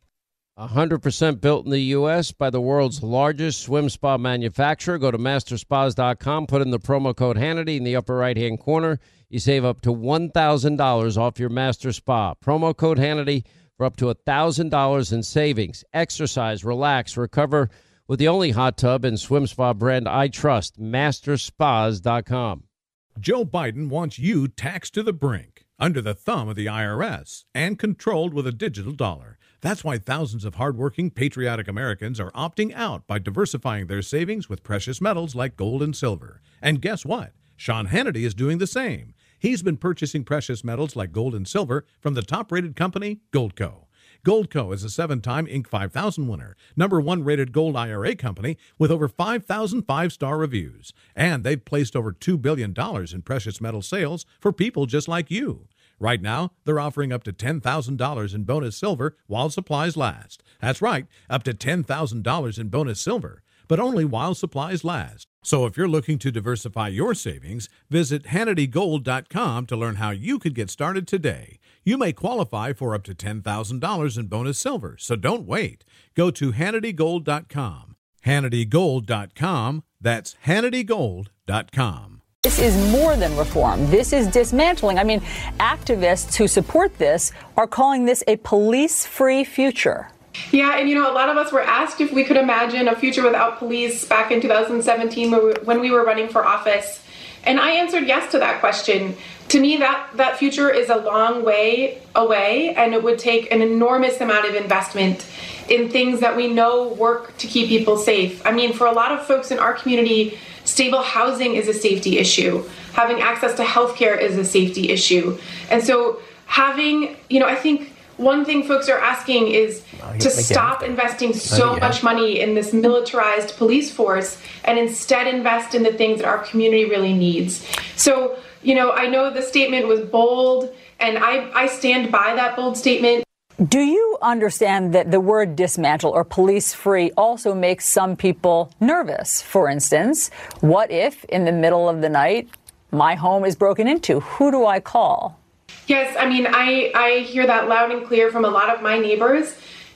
100% built in the U.S. by the world's largest swim spa manufacturer. Go to masterspas.com, put in the promo code Hannity in the upper right hand corner. You save up to $1,000 off your master spa. Promo code Hannity for up to $1,000 in savings. Exercise, relax, recover with the only hot tub and swim spa brand I trust, masterspas.com. Joe Biden wants you taxed to the brink, under the thumb of the IRS, and controlled with a digital dollar. That's why thousands of hardworking, patriotic Americans are opting out by diversifying their savings with precious metals like gold and silver. And guess what? Sean Hannity is doing the same. He's been purchasing precious metals like gold and silver from the top rated company, Goldco. Goldco is a seven time Inc. 5000 winner, number one rated gold IRA company with over 5,000 five star reviews. And they've placed over $2 billion in precious metal sales for people just like you. Right now, they're offering up to $10,000 in bonus silver while supplies last. That's right, up to $10,000 in bonus silver, but only while supplies last. So if you're looking to diversify your savings, visit HannityGold.com to learn how you could get started today. You may qualify for up to $10,000 in bonus silver, so don't wait. Go to HannityGold.com. HannityGold.com. That's HannityGold.com. This is more than reform. This is dismantling. I mean, activists who support this are calling this a police free future. Yeah, and you know, a lot of us were asked if we could imagine a future without police back in 2017 when we were running for office. And I answered yes to that question. To me, that, that future is a long way away, and it would take an enormous amount of investment in things that we know work to keep people safe. I mean, for a lot of folks in our community, Stable housing is a safety issue. Having access to healthcare is a safety issue. And so having, you know, I think one thing folks are asking is to stop investing so much money in this militarized police force and instead invest in the things that our community really needs. So, you know, I know the statement was bold and I, I stand by that bold statement. Do you understand that the word dismantle or police free also makes some people nervous? For instance, what if in the middle of the night my home is broken into? Who do I call? Yes, I mean, I, I hear that loud and clear from a lot of my neighbors.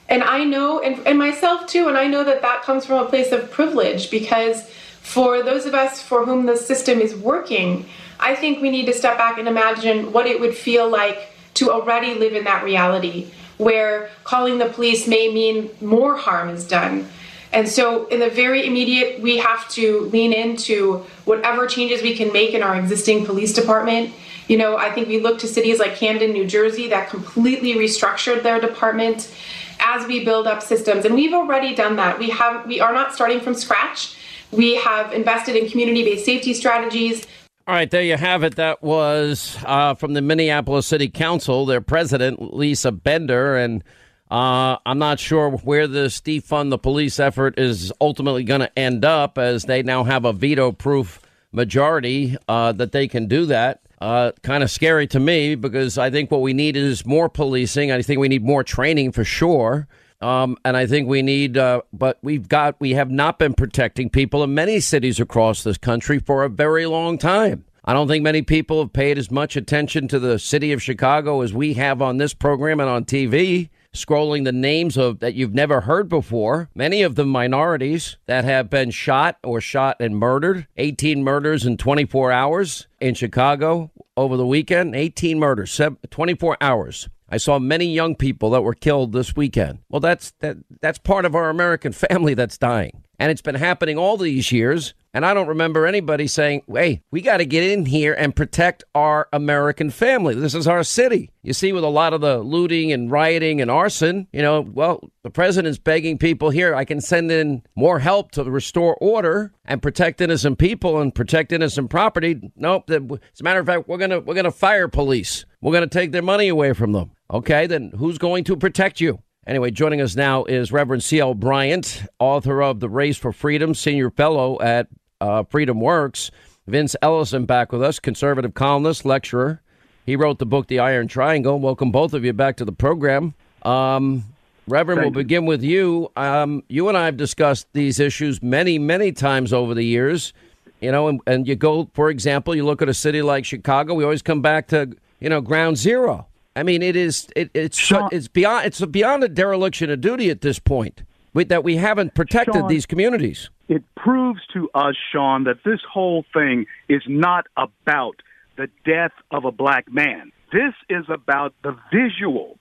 And I know, and, and myself too, and I know that that comes from a place of privilege because for those of us for whom the system is working, I think we need to step back and imagine what it would feel like to already live in that reality where calling the police may mean more harm is done. And so, in the very immediate, we have to lean into whatever changes we can make in our existing police department. You know, I think we look to cities like Camden, New Jersey, that completely restructured their department as we build up systems. And we've already done that. We have we are not starting from scratch. We have invested in community-based safety strategies. All right, there you have it. That was uh, from the Minneapolis City Council, their president, Lisa Bender. And uh, I'm not sure where this defund the police effort is ultimately going to end up, as they now have a veto proof majority uh, that they can do that. Uh, kind of scary to me because I think what we need is more policing. I think we need more training for sure. Um, and I think we need, uh, but we've got, we have not been protecting people in many cities across this country for a very long time. I don't think many people have paid as much attention to the city of Chicago as we have on this program and on TV. Scrolling the names of that you've never heard before, many of them minorities that have been shot or shot and murdered. 18 murders in 24 hours in Chicago over the weekend. 18 murders, 24 hours. I saw many young people that were killed this weekend. Well, that's that that's part of our American family that's dying. And it's been happening all these years. And I don't remember anybody saying, hey, we got to get in here and protect our American family. This is our city. You see, with a lot of the looting and rioting and arson, you know, well, the president's begging people here, I can send in more help to restore order and protect innocent people and protect innocent property. Nope. As a matter of fact, we're going to we're going to fire police. We're going to take their money away from them. Okay, then who's going to protect you? Anyway, joining us now is Reverend C.L. Bryant, author of The Race for Freedom, senior fellow at uh, FreedomWorks. Vince Ellison back with us, conservative columnist, lecturer. He wrote the book The Iron Triangle. Welcome both of you back to the program. Um, Reverend, Thank we'll you. begin with you. Um, you and I have discussed these issues many, many times over the years. You know, and, and you go, for example, you look at a city like Chicago. We always come back to you know ground zero I mean, it is it, it's Sean, it's beyond it's beyond a dereliction of duty at this point that we haven't protected Sean, these communities. It proves to us, Sean, that this whole thing is not about the death of a black man. This is about the visual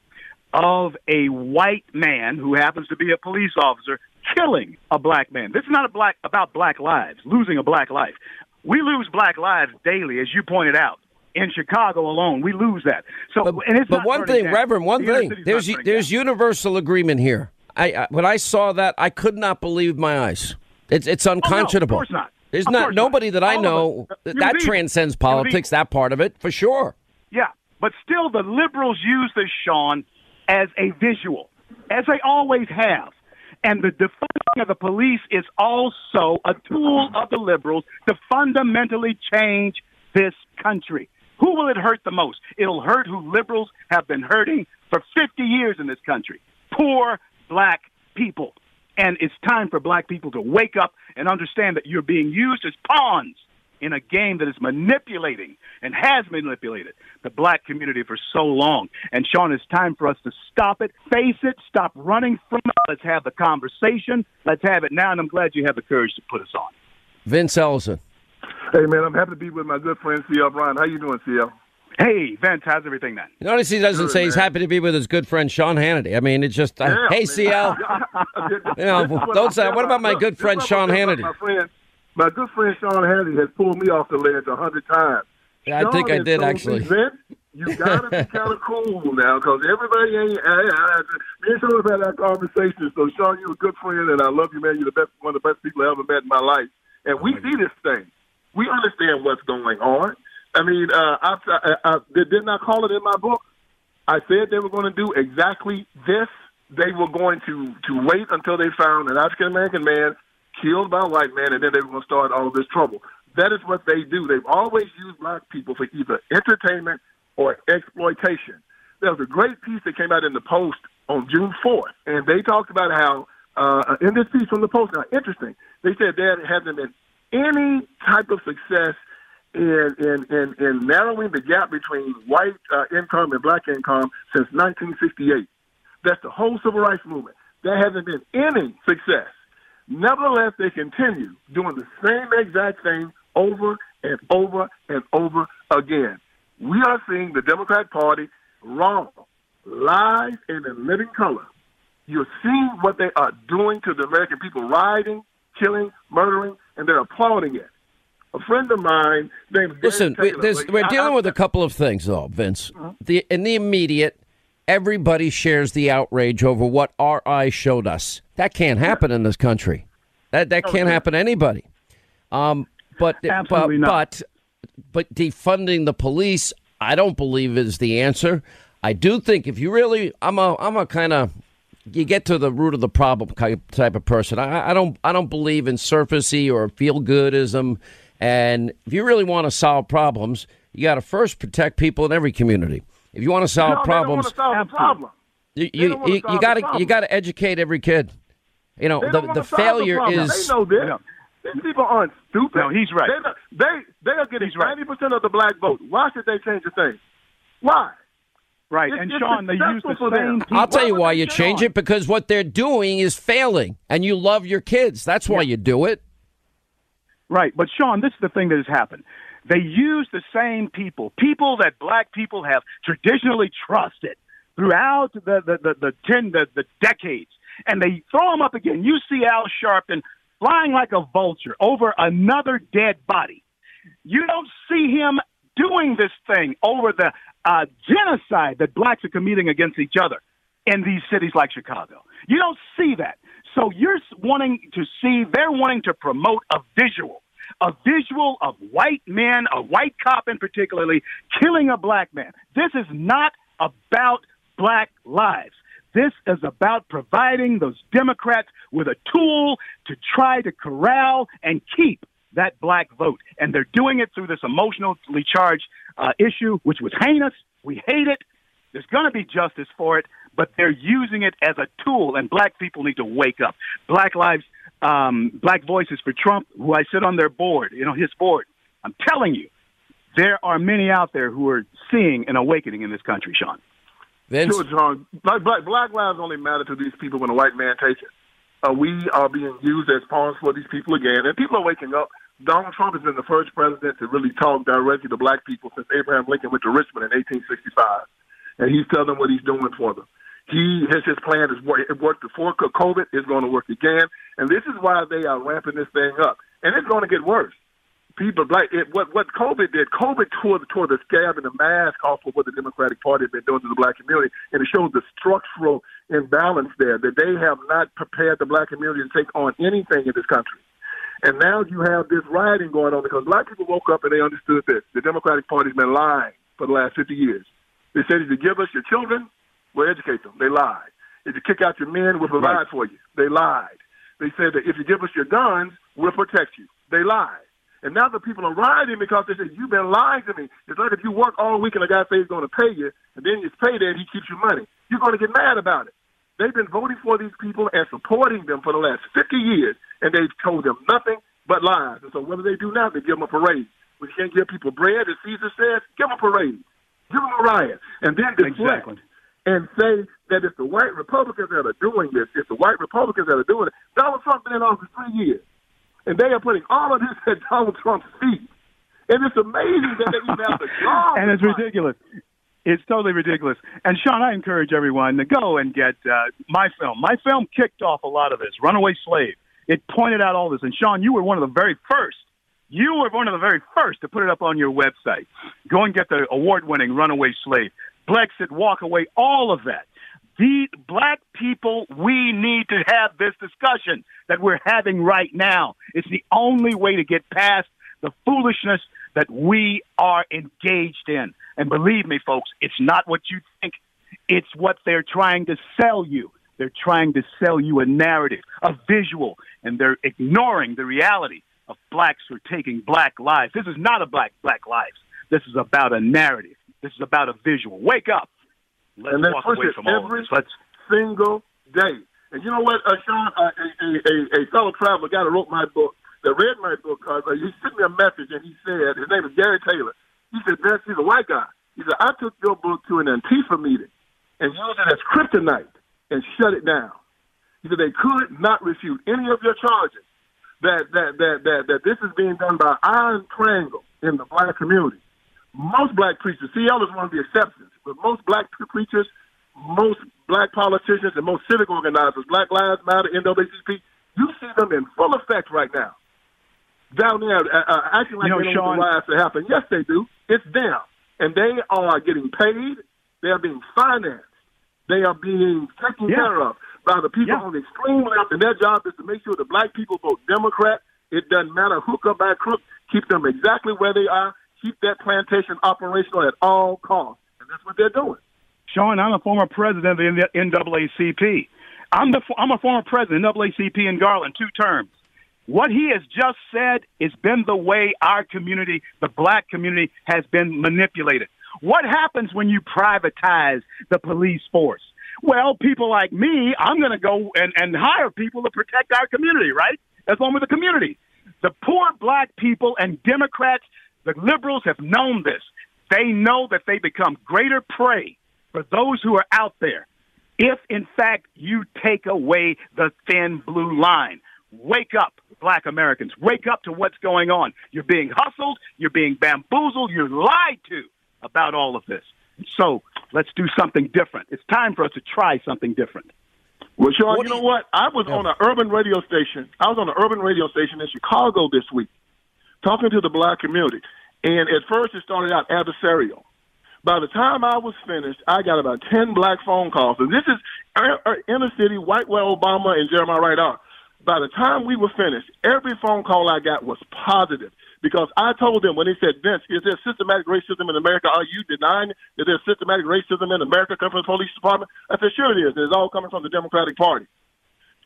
of a white man who happens to be a police officer killing a black man. This is not a black about black lives, losing a black life. We lose black lives daily, as you pointed out in Chicago alone. We lose that. So, but, and it's but one thing, down. Reverend, one the thing. There's there's down. universal agreement here. I, I, when I saw that, I could not believe my eyes. It's it's unconscionable. Oh, no, of course not. There's not nobody not. that I know that transcends politics. That part of it, for sure. Yeah, but still, the liberals use this, Sean, as a visual, as they always have. And the defunding of the police is also a tool of the liberals to fundamentally change this country. Who will it hurt the most? It'll hurt who liberals have been hurting for 50 years in this country poor black people. And it's time for black people to wake up and understand that you're being used as pawns in a game that is manipulating and has manipulated the black community for so long. And Sean, it's time for us to stop it, face it, stop running from it. Let's have the conversation. Let's have it now. And I'm glad you have the courage to put us on. Vince Ellison. Hey man, I'm happy to be with my good friend CL Bryant. How you doing, CL? Hey, Vince, how's everything, man? Notice he doesn't good, say man. he's happy to be with his good friend Sean Hannity. I mean, it's just, uh, yeah, hey, CL. you know, don't say, what about my good friend Sean Hannity? My, friend, my good friend Sean Hannity has pulled me off the ledge a hundred times. Yeah, I think I did, actually. Vince, you gotta be kind of cool now, because everybody ain't. I, I, me and Sean have had that conversation. So, Sean, you're a good friend, and I love you, man. You're the best, one of the best people I ever met in my life. And we see this thing we understand what's going on. I mean, uh, I, I, I, didn't I call it in my book? I said they were going to do exactly this. They were going to to wait until they found an African American man killed by a white man, and then they were going to start all this trouble. That is what they do. They've always used black people for either entertainment or exploitation. There was a great piece that came out in the Post on June 4th, and they talked about how, uh, in this piece from the Post, now interesting, they said there hasn't been any type of success in in in, in narrowing the gap between white uh, income and black income since 1968. That's the whole civil rights movement. There hasn't been any success. Nevertheless, they continue doing the same exact thing over and over and over again. We are seeing the Democrat Party wrong, lies in a living color You're seeing what they are doing to the American people, rioting, killing, murdering, and they're applauding it. A friend of mine named Listen, Taylor, like, we're I- dealing I- with a couple of things, though, Vince. The in the immediate, everybody shares the outrage over what our eyes showed us. That can't happen in this country. That that can't happen to anybody. Um, but Absolutely but, not. but but defunding the police, I don't believe is the answer. I do think if you really, I'm a I'm a kind of you get to the root of the problem type type of person. I, I don't I don't believe in surfacey or feel goodism. And if you really want to solve problems, you got to first protect people in every community. If you want to solve No, they don't problems, wanna solve the problem. you They you, don't you, solve you got to you got to educate every kid. You know the the failure problem. is They know this. These people aren't stupid. No, he's right. They're not, they they are getting ninety percent of the black vote. Why should they change a thing? Why? Right. It's- And it's Sean, they use the successful them. same people. I'll tell you Why why you change it because what they're doing is failing, and you love your kids. That's why you do it. Right. But Sean, this is the thing that has happened. They use the same people, people that black people have traditionally trusted throughout the the the, the ten the, the decades, and they throw them up again. You see Al Sharpton flying like a vulture over another dead body. You don't see him doing this thing over the uh, genocide that blacks are committing against each other in these cities like Chicago. You don't see that. So you're wanting to see, they're wanting to promote a visual, a visual of white men, a white cop in particularly, killing a black man. This is not about black lives. This is about providing those Democrats with a tool to try to corral and keep that black vote. And they're doing it through this emotionally charged uh, issue, which was heinous. We hate it. There's going to be justice for it, but they're using it as a tool, and black people need to wake up. Black Lives, um, Black Voices for Trump, who I sit on their board, you know, his board. I'm telling you, there are many out there who are seeing an awakening in this country, Sean. Vince, Sure, John. Black, black, black lives only matter to these people when a white man takes it. Uh, we are being used as pawns for these people again, and people are waking up. Donald Trump has been the first president to really talk directly to black people since Abraham Lincoln went to Richmond in 1865, and he's telling them what he's doing for them. He has his plan is. It worked before COVID. It's going to work again, and this is why they are ramping this thing up, and it's going to get worse people like it, what what COVID did. COVID tore the tore the scab and the mask off of what the Democratic Party had been doing to the black community, and it shows the structural imbalance there that they have not prepared the black community to take on anything in this country. And now you have this rioting going on because black people woke up and they understood this. The Democratic Party's been lying for the last 50 years. They said if you give us your children, we'll educate them. They lied. If you kick out your men, we'll provide for you. They lied. They said that if you give us your guns, we'll protect you. They lied. And now the people are rioting because they said, You've been lying to me. It's like if you work all week and a guy says he's going to pay you, and then it's payday and he keeps you money. You're going to get mad about it. They've been voting for these people and supporting them for the last 50 years, and they've told them nothing but lies. And so what do they do now? They give them a parade. We can't give people bread, as Caesar says, give them a parade. Give them a riot. And then deflect Exactly. and say that it's the white Republicans that are doing this, it's the white Republicans that are doing it. Donald Trump been in office three years, and they are putting all of this at Donald Trump's feet. And it's amazing that they even have the job. and it's ridiculous. It's totally ridiculous. And Sean, I encourage everyone to go and get uh, my film. My film kicked off a lot of this. Runaway Slave. It pointed out all this. And Sean, you were one of the very first. You were one of the very first to put it up on your website. Go and get the award-winning Runaway Slave. Blexit, walk away, all of that. The black people, we need to have this discussion that we're having right now. It's the only way to get past the foolishness that we are engaged in. And believe me, folks, it's not what you think. It's what they're trying to sell you. They're trying to sell you a narrative, a visual, and they're ignoring the reality of blacks who are taking black lives. This is not a black black lives. This is about a narrative. This is about a visual. Wake up. Let's and walk push away it from all this. Let's single day. And you know what, uh, Sean, uh, a, a, a, fellow traveler, guy that wrote my book, that read my book, uh, he sent me a message and he said, his name is Gary Taylor. He said, Vince, he's a white guy. He said, I took your book to an Antifa meeting and used it as kryptonite and shut it down. He said they could not refute any of your charges that that that that, that this is being done by Iron Triangle in the black community. Most black preachers, CL is one of the exceptions, but most black preachers most black politicians and most civic organizers, Black Lives Matter, NAACP, you see them in full effect right now. Down there, uh, uh, acting like You know, they don't Sean- want the riots to happen. Yes, they do. It's them. And they are getting paid. They are being financed. They are being taken Yeah. care of by the people Yeah. on the extreme left, and their job is to make sure the black people vote Democrat. It doesn't matter hook or by crook. Keep them exactly where they are. Keep that plantation operational at all costs, and that's what they're doing. Sean, I'm a former president of the NAACP. I'm the I'm a former president of NAACP in Garland, two terms. What he has just said has been the way our community, the black community, has been manipulated. What happens when you privatize the police force? Well, people like me, I'm going to go and, and hire people to protect our community, right? That's one with the community. The poor black people and Democrats, the liberals have known this. They know that they become greater prey for those who are out there if, in fact, you take away the thin blue line. Wake up, black Americans. Wake up to what's going on. You're being hustled, you're being bamboozled, you're lied to about all of this. So let's do something different. It's time for us to try something different. Well, Sean, you know what? I was on an urban radio station. I was on an urban radio station in Chicago this week, talking to the black community. And at first, it started out adversarial. By the time I was finished, I got about ten black phone calls, and this is uh, uh, inner city, white where Obama and Jeremiah Wright are. By the time we were finished, every phone call I got was positive because I told them when they said, Vince, is there systematic racism in America? Are you denying that there's systematic racism in America coming from the police department? I said, sure it is. It's all coming from the Democratic Party.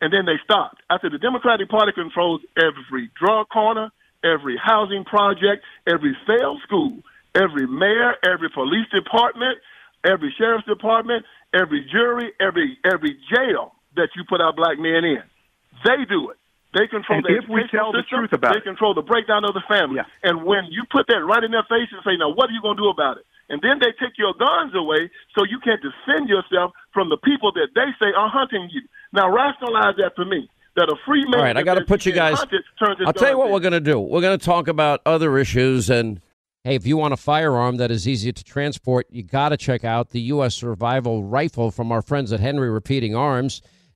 And then they stopped. I said, the Democratic Party controls every drug corner, every housing project, every failed school, every mayor, every police department, every sheriff's department, every jury, every every jail that you put our black men in. They do it. They control And the if we tell the system. truth about they it. control the breakdown of the family. Yeah. And when you put that right in their face and say, "Now, what are you going to do about it?" and then they take your guns away, so you can't defend yourself from the people that they say are hunting you. Now, rationalize that for me. That a free man. All right, I got to put you guys. I'll tell you what we're going to do. We're going to talk about other issues. And hey, if you want a firearm that is easy to transport, you got to check out the U.S. Survival Rifle from our friends at Henry Repeating Arms.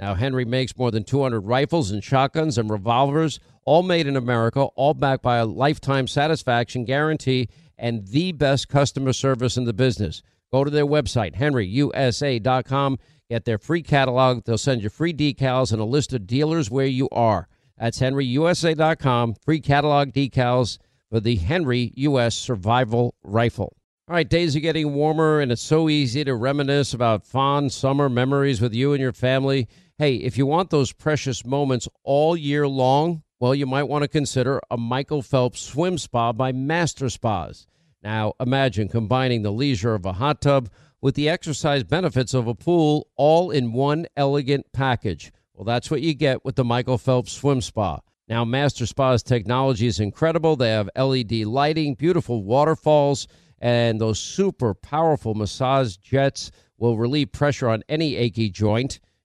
Now, Henry makes more than 200 rifles and shotguns and revolvers, all made in America, all backed by a lifetime satisfaction guarantee and the best customer service in the business. Go to their website, henryusa.com, get their free catalog. They'll send you free decals and a list of dealers where you are. That's henryusa.com, free catalog decals for the Henry U.S. Survival Rifle. All right, days are getting warmer, and it's so easy to reminisce about fond summer memories with you and your family. Hey, if you want those precious moments all year long, well, you might want to consider a Michael Phelps swim spa by Master Spas. Now, imagine combining the leisure of a hot tub with the exercise benefits of a pool all in one elegant package. Well, that's what you get with the Michael Phelps Swim Spa. Now, Master Spa's technology is incredible. They have LED lighting, beautiful waterfalls, and those super powerful massage jets will relieve pressure on any achy joint.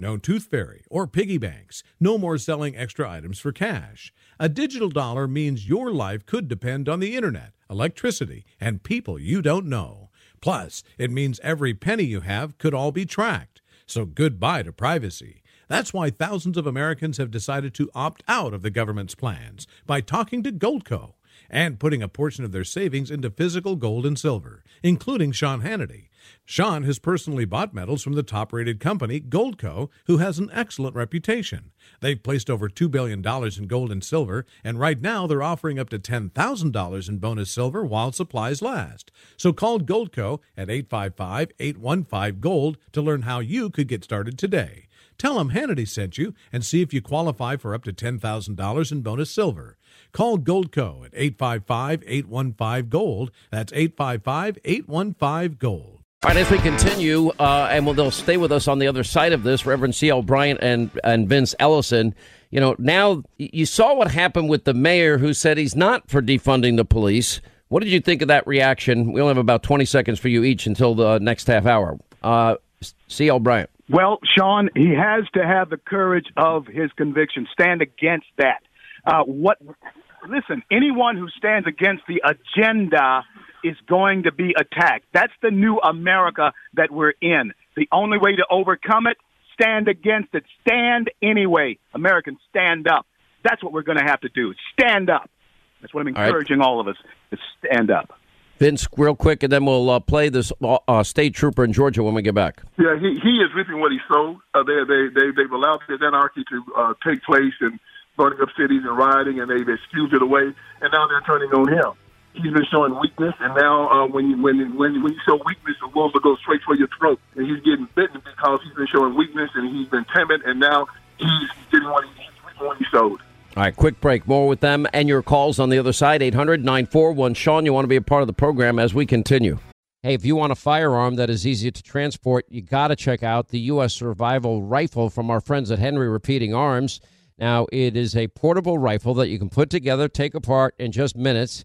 No tooth fairy or piggy banks. No more selling extra items for cash. A digital dollar means your life could depend on the internet, electricity, and people you don't know. Plus, it means every penny you have could all be tracked. So goodbye to privacy. That's why thousands of Americans have decided to opt out of the government's plans by talking to Goldco and putting a portion of their savings into physical gold and silver, including Sean Hannity. Sean has personally bought metals from the top rated company, Goldco, who has an excellent reputation. They've placed over $2 billion in gold and silver, and right now they're offering up to $10,000 in bonus silver while supplies last. So call Goldco at 855 815 Gold to learn how you could get started today. Tell them Hannity sent you and see if you qualify for up to $10,000 in bonus silver. Call Goldco at 855 815 Gold. That's 855 815 Gold. All right, as we continue, uh, and they'll stay with us on the other side of this, Reverend C.L. Bryant and, and Vince Ellison. You know, now you saw what happened with the mayor who said he's not for defunding the police. What did you think of that reaction? We only have about 20 seconds for you each until the next half hour. Uh, C.L. Bryant. Well, Sean, he has to have the courage of his conviction. Stand against that. Uh, what? Listen, anyone who stands against the agenda is going to be attacked. That's the new America that we're in. The only way to overcome it, stand against it. Stand anyway. Americans, stand up. That's what we're going to have to do. Stand up. That's what I'm encouraging all, right. all of us to stand up. Vince, real quick, and then we'll uh, play this uh, uh, state trooper in Georgia when we get back. Yeah, he, he is reaping what he sowed. Uh, they, they, they, they've allowed this anarchy to uh, take place and burning up cities and rioting, and they've excused it away, and now they're turning on him. He's been showing weakness, and now uh, when you when when when you show weakness, the wolves will go straight for your throat. And he's getting bitten because he's been showing weakness, and he's been timid, and now he's getting what he, he's what he showed. All right, quick break. More with them and your calls on the other side. 800 941 Sean, you want to be a part of the program as we continue. Hey, if you want a firearm that is easy to transport, you got to check out the U.S. Survival Rifle from our friends at Henry Repeating Arms. Now, it is a portable rifle that you can put together, take apart in just minutes.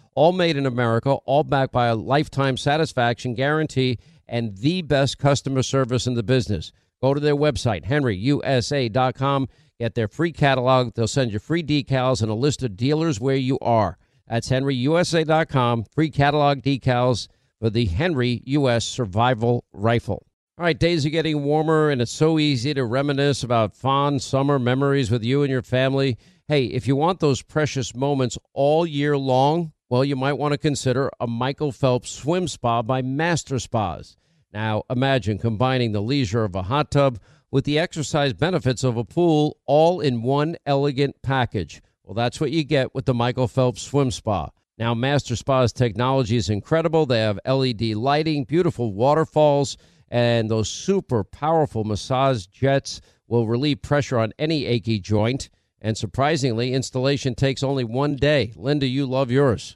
all made in America, all backed by a lifetime satisfaction guarantee and the best customer service in the business. Go to their website, henryusa.com, get their free catalog. They'll send you free decals and a list of dealers where you are. That's henryusa.com, free catalog decals for the Henry U.S. Survival Rifle. All right, days are getting warmer, and it's so easy to reminisce about fond summer memories with you and your family. Hey, if you want those precious moments all year long, well, you might want to consider a Michael Phelps swim spa by Master Spas. Now, imagine combining the leisure of a hot tub with the exercise benefits of a pool all in one elegant package. Well, that's what you get with the Michael Phelps Swim Spa. Now, Master Spa's technology is incredible. They have LED lighting, beautiful waterfalls, and those super powerful massage jets will relieve pressure on any achy joint. And surprisingly, installation takes only one day. Linda, you love yours.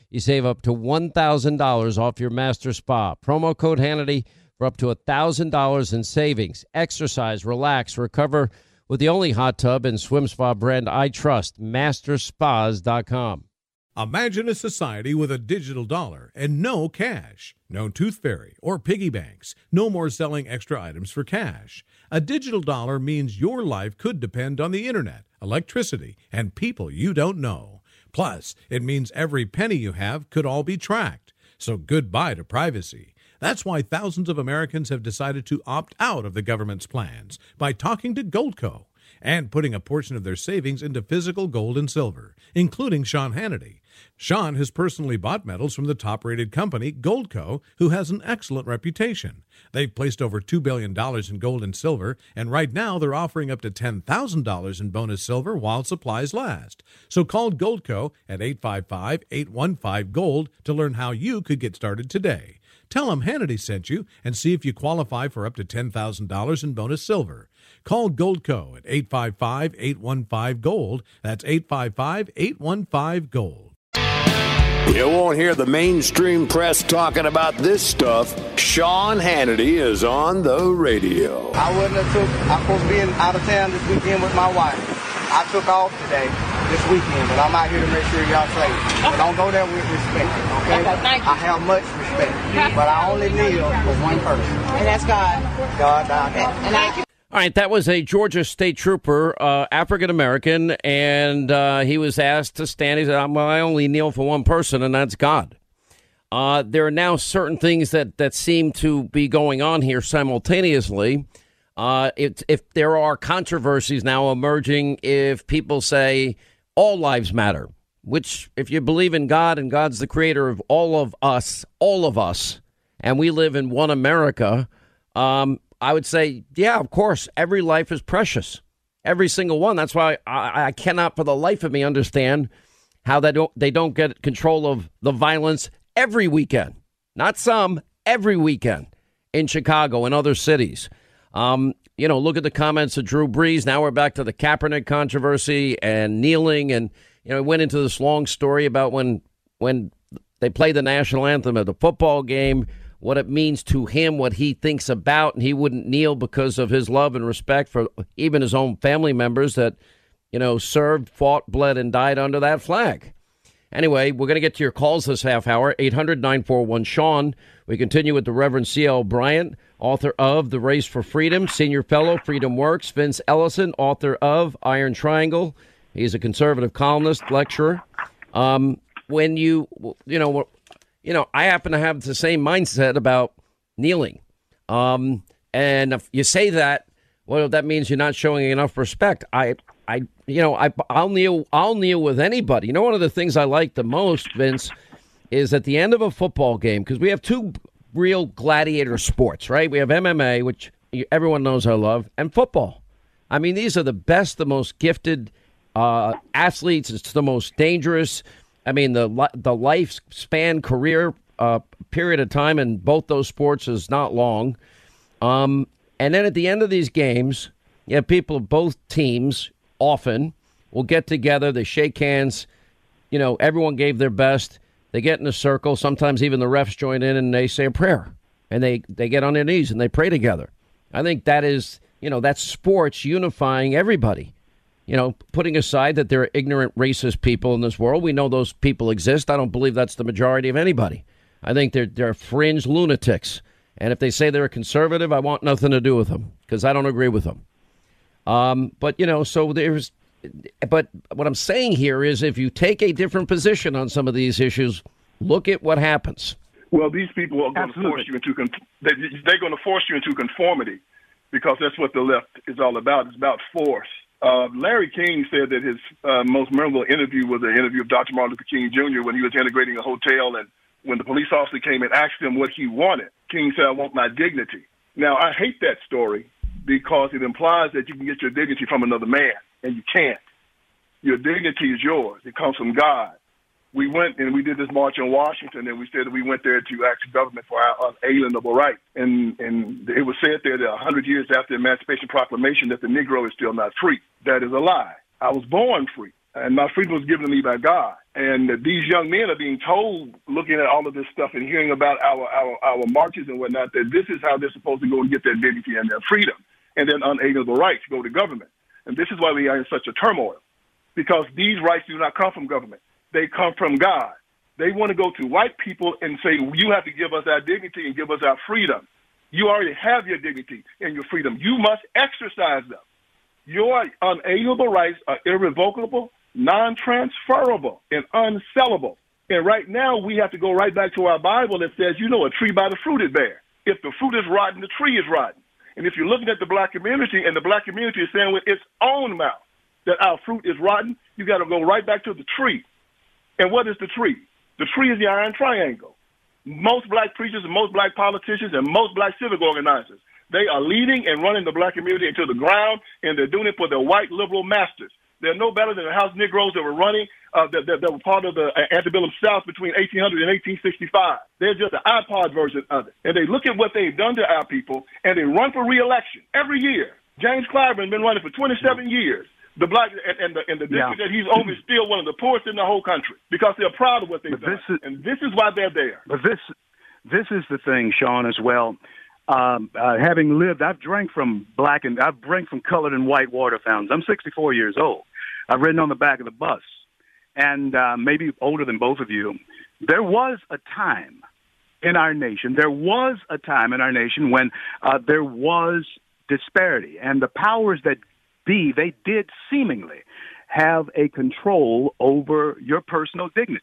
You save up to $1,000 off your master spa. Promo code Hannity for up to $1,000 in savings. Exercise, relax, recover with the only hot tub and swim spa brand I trust, masterspas.com. Imagine a society with a digital dollar and no cash. No tooth fairy or piggy banks. No more selling extra items for cash. A digital dollar means your life could depend on the internet, electricity, and people you don't know. Plus, it means every penny you have could all be tracked. So goodbye to privacy. That's why thousands of Americans have decided to opt out of the government's plans by talking to Goldco and putting a portion of their savings into physical gold and silver, including Sean Hannity. Sean has personally bought metals from the top rated company, Goldco, who has an excellent reputation. They've placed over $2 billion in gold and silver, and right now they're offering up to $10,000 in bonus silver while supplies last. So call Goldco at 855 815 Gold to learn how you could get started today. Tell them Hannity sent you and see if you qualify for up to $10,000 in bonus silver. Call Goldco at 855 815 Gold. That's 855 815 Gold. You won't hear the mainstream press talking about this stuff. Sean Hannity is on the radio. I wouldn't have took. I'm supposed to be in, out of town this weekend with my wife. I took off today, this weekend, but I'm out here to make sure y'all safe. But don't go there with respect, okay? Okay, thank you. I have much respect, but I only live for one person. And that's God. God, God, God. And I, All right, that was a Georgia state trooper, uh, African American, and uh, he was asked to stand. He said, "Well, I only kneel for one person, and that's God." Uh, there are now certain things that, that seem to be going on here simultaneously. Uh, if there are controversies now emerging, if people say all lives matter, which, if you believe in God and God's the creator of all of us, all of us, and we live in one America, um, I would say, yeah, of course, every life is precious, every single one. That's why I, I cannot, for the life of me, understand how they don't they don't get control of the violence every weekend, not some, every weekend in Chicago and other cities. Um, you know, look at the comments of Drew Brees. Now we're back to the Kaepernick controversy and kneeling, and you know, it went into this long story about when when they play the national anthem at the football game, what it means to him, what he thinks about, and he wouldn't kneel because of his love and respect for even his own family members that you know served, fought, bled, and died under that flag. Anyway, we're going to get to your calls this half hour 800 941 Sean. We continue with the Reverend C.L. Bryant, author of The Race for Freedom, senior fellow, FreedomWorks. Vince Ellison, author of Iron Triangle. He's a conservative columnist, lecturer. Um, when you, you know, you know, I happen to have the same mindset about kneeling. Um, and if you say that, well, that means you're not showing enough respect. I, I, you know, I, I'll kneel, I'll kneel with anybody. You know, one of the things I like the most, Vince, is at the end of a football game because we have two real gladiator sports, right? We have MMA, which everyone knows I love, and football. I mean, these are the best, the most gifted uh, athletes. It's the most dangerous. I mean, the the lifespan career uh, period of time in both those sports is not long. Um, and then at the end of these games, you have people of both teams often will get together. They shake hands. You know, everyone gave their best. They get in a circle. Sometimes even the refs join in and they say a prayer, and they they get on their knees and they pray together. I think that is, you know, that's sports unifying everybody you know, putting aside that there are ignorant, racist people in this world, we know those people exist. I don't believe that's the majority of anybody. I think they're they're fringe lunatics, and if they say they're a conservative, I want nothing to do with them because I don't agree with them. Um, but you know, so there's, but what I'm saying here is, if you take a different position on some of these issues, look at what happens. Well, these people are going to force you into con- they, they're going to force you into conformity because that's what the left is all about. It's about force. Uh, Larry King said that his uh, most memorable interview was an interview of Dr. Martin Luther King Jr. when he was integrating a hotel, and when the police officer came and asked him what he wanted, King said, "I want my dignity." Now, I hate that story because it implies that you can get your dignity from another man, and you can't. Your dignity is yours. It comes from God we went and we did this march in Washington, and we said that we went there to ask the government for our unalienable rights. And and it was said there that 100 years after the Emancipation Proclamation that the Negro is still not free. That is a lie. I was born free, and my freedom was given to me by God. And these young men are being told, looking at all of this stuff and hearing about our our, our marches and whatnot, that this is how they're supposed to go and get their dignity and their freedom and their unalienable rights go to government. And this is why we are in such a turmoil, because these rights do not come from government they come from God. They want to go to white people and say, you have to give us our dignity and give us our freedom. You already have your dignity and your freedom. You must exercise them. Your unalienable rights are irrevocable, non transferable, and unsellable. And right now, we have to go right back to our Bible that says, you know, a tree by the fruit it bear. If the fruit is rotten, the tree is rotten. And if you're looking at the black community and the black community is saying with its own mouth that our fruit is rotten, you got to go right back to the tree. And what is the tree? The tree is the iron triangle. Most black preachers and most black politicians and most black civic organizers, they are leading and running the black community into the ground, and they're doing it for their white liberal masters. They're no better than the house Negroes that were running, uh, that, that, that were part of the uh, antebellum South between 1800 and 1865. They're just the iPod version of it. And they look at what they've done to our people, and they run for reelection every year. James Clyburn has been running for 27 years. The black and, and the, and the district Yeah. that he's over is still one of the poorest in the whole country because they're proud of what they've But done, this is- and this is why they're there. But this this is the thing, Sean, as well. Um, uh, having lived, I've drank from black and I've drank from colored and white water fountains. I'm 64 years old. I've ridden on the back of the bus, and uh, maybe older than both of you. There was a time in our nation. There was a time in our nation when uh, there was disparity, and the powers that be they did seemingly have a control over your personal dignity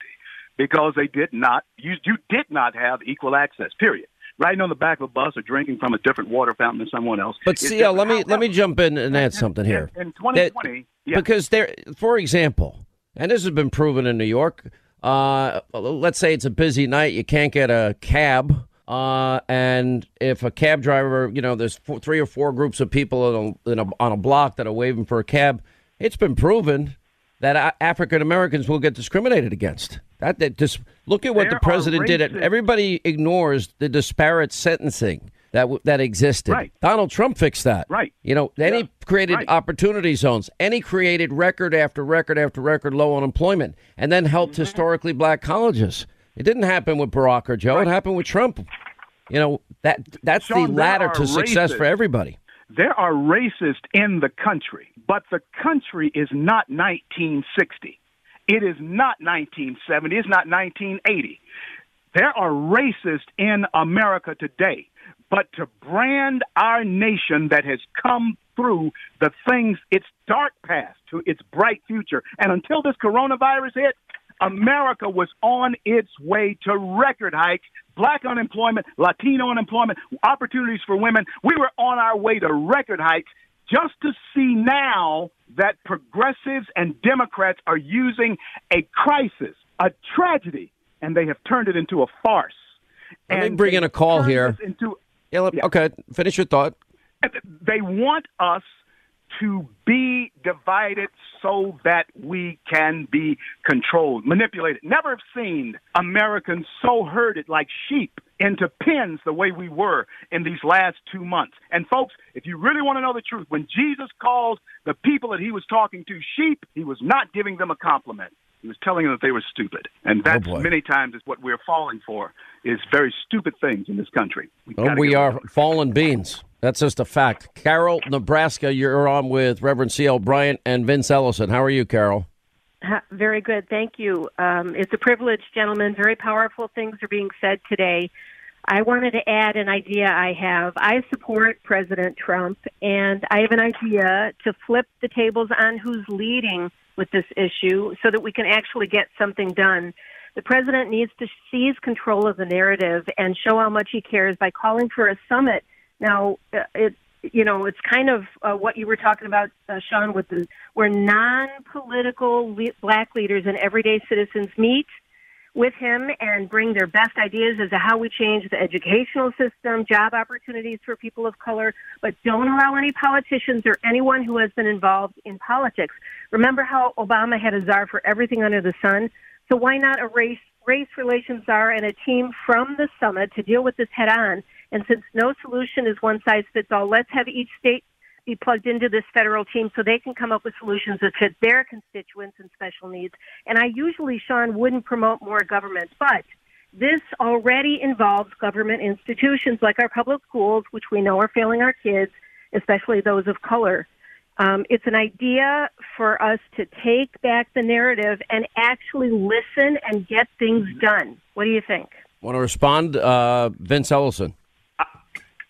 because they did not you you did not have equal access. Period. Riding on the back of a bus or drinking from a different water fountain than someone else. But CL, let me let me jump in and add something here. In 2020, yeah. Because there, for example, and this has been proven in New York. Uh, let's say it's a busy night, you can't get a cab. Uh, and if a cab driver, you know, there's four, three or four groups of people in a, in a, on a block that are waving for a cab, it's been proven that African Americans will get discriminated against. That, that just look at what There the president did. Everybody ignores the disparate sentencing that w- that existed. Right. Donald Trump fixed that. Right. You know, then he created Right. opportunity zones, and he created record after record after record low unemployment, and then helped Mm-hmm. historically black colleges. It didn't happen with Barack or Joe. It happened with Trump. You know that that's Sean, the ladder to success racists. for everybody. There are racists in the country, but the country is not 1960. It is not 1970. It's not 1980. There are racists in America today, but to brand our nation that has come through the things, its dark past to its bright future, and until this coronavirus hit, America was on its way to record hikes, black unemployment, Latino unemployment, opportunities for women. We were on our way to record hikes just to see now that progressives and Democrats are using a crisis, a tragedy, and they have turned it into a farce. Let me bring in a call here. Into, Yeah, let- Okay, finish your thought. they want us to be divided so that we can be controlled, manipulated. Never have seen Americans so herded like sheep into pens the way we were in these last two months. And folks, if you really want to know the truth, when Jesus called the people that he was talking to sheep, he was not giving them a compliment. He was telling them that they were stupid. And oh, that's boy. many times is what we're falling for is very stupid things in this country. Oh, we Oh, we are fallen beans. That's just a fact. Carol, Nebraska, you're on with Reverend C.L. Bryant and Vince Ellison. How are you, Carol? Very good. Thank you. Um, it's a privilege, gentlemen. Very powerful things are being said today. I wanted to add an idea I have. I support President Trump, and I have an idea to flip the tables on who's leading with this issue so that we can actually get something done. The president needs to seize control of the narrative and show how much he cares by calling for a summit. Now, uh, it you know, it's kind of uh, what you were talking about, uh, Sean, with the where non-political le- black leaders and everyday citizens meet with him and bring their best ideas as to how we change the educational system, job opportunities for people of color, but don't allow any politicians or anyone who has been involved in politics. Remember how Obama had a czar for everything under the sun? So why not a race race relations czar and a team from the summit to deal with this head on? And since no solution is one size fits all, let's have each state be plugged into this federal team so they can come up with solutions that fit their constituents and special needs. And I usually, Sean, wouldn't promote more government, but this already involves government institutions like our public schools, which we know are failing our kids, especially those of color. Um, it's an idea for us to take back the narrative and actually listen and get things done. What do you think? Want to respond, uh, Vince Ellison?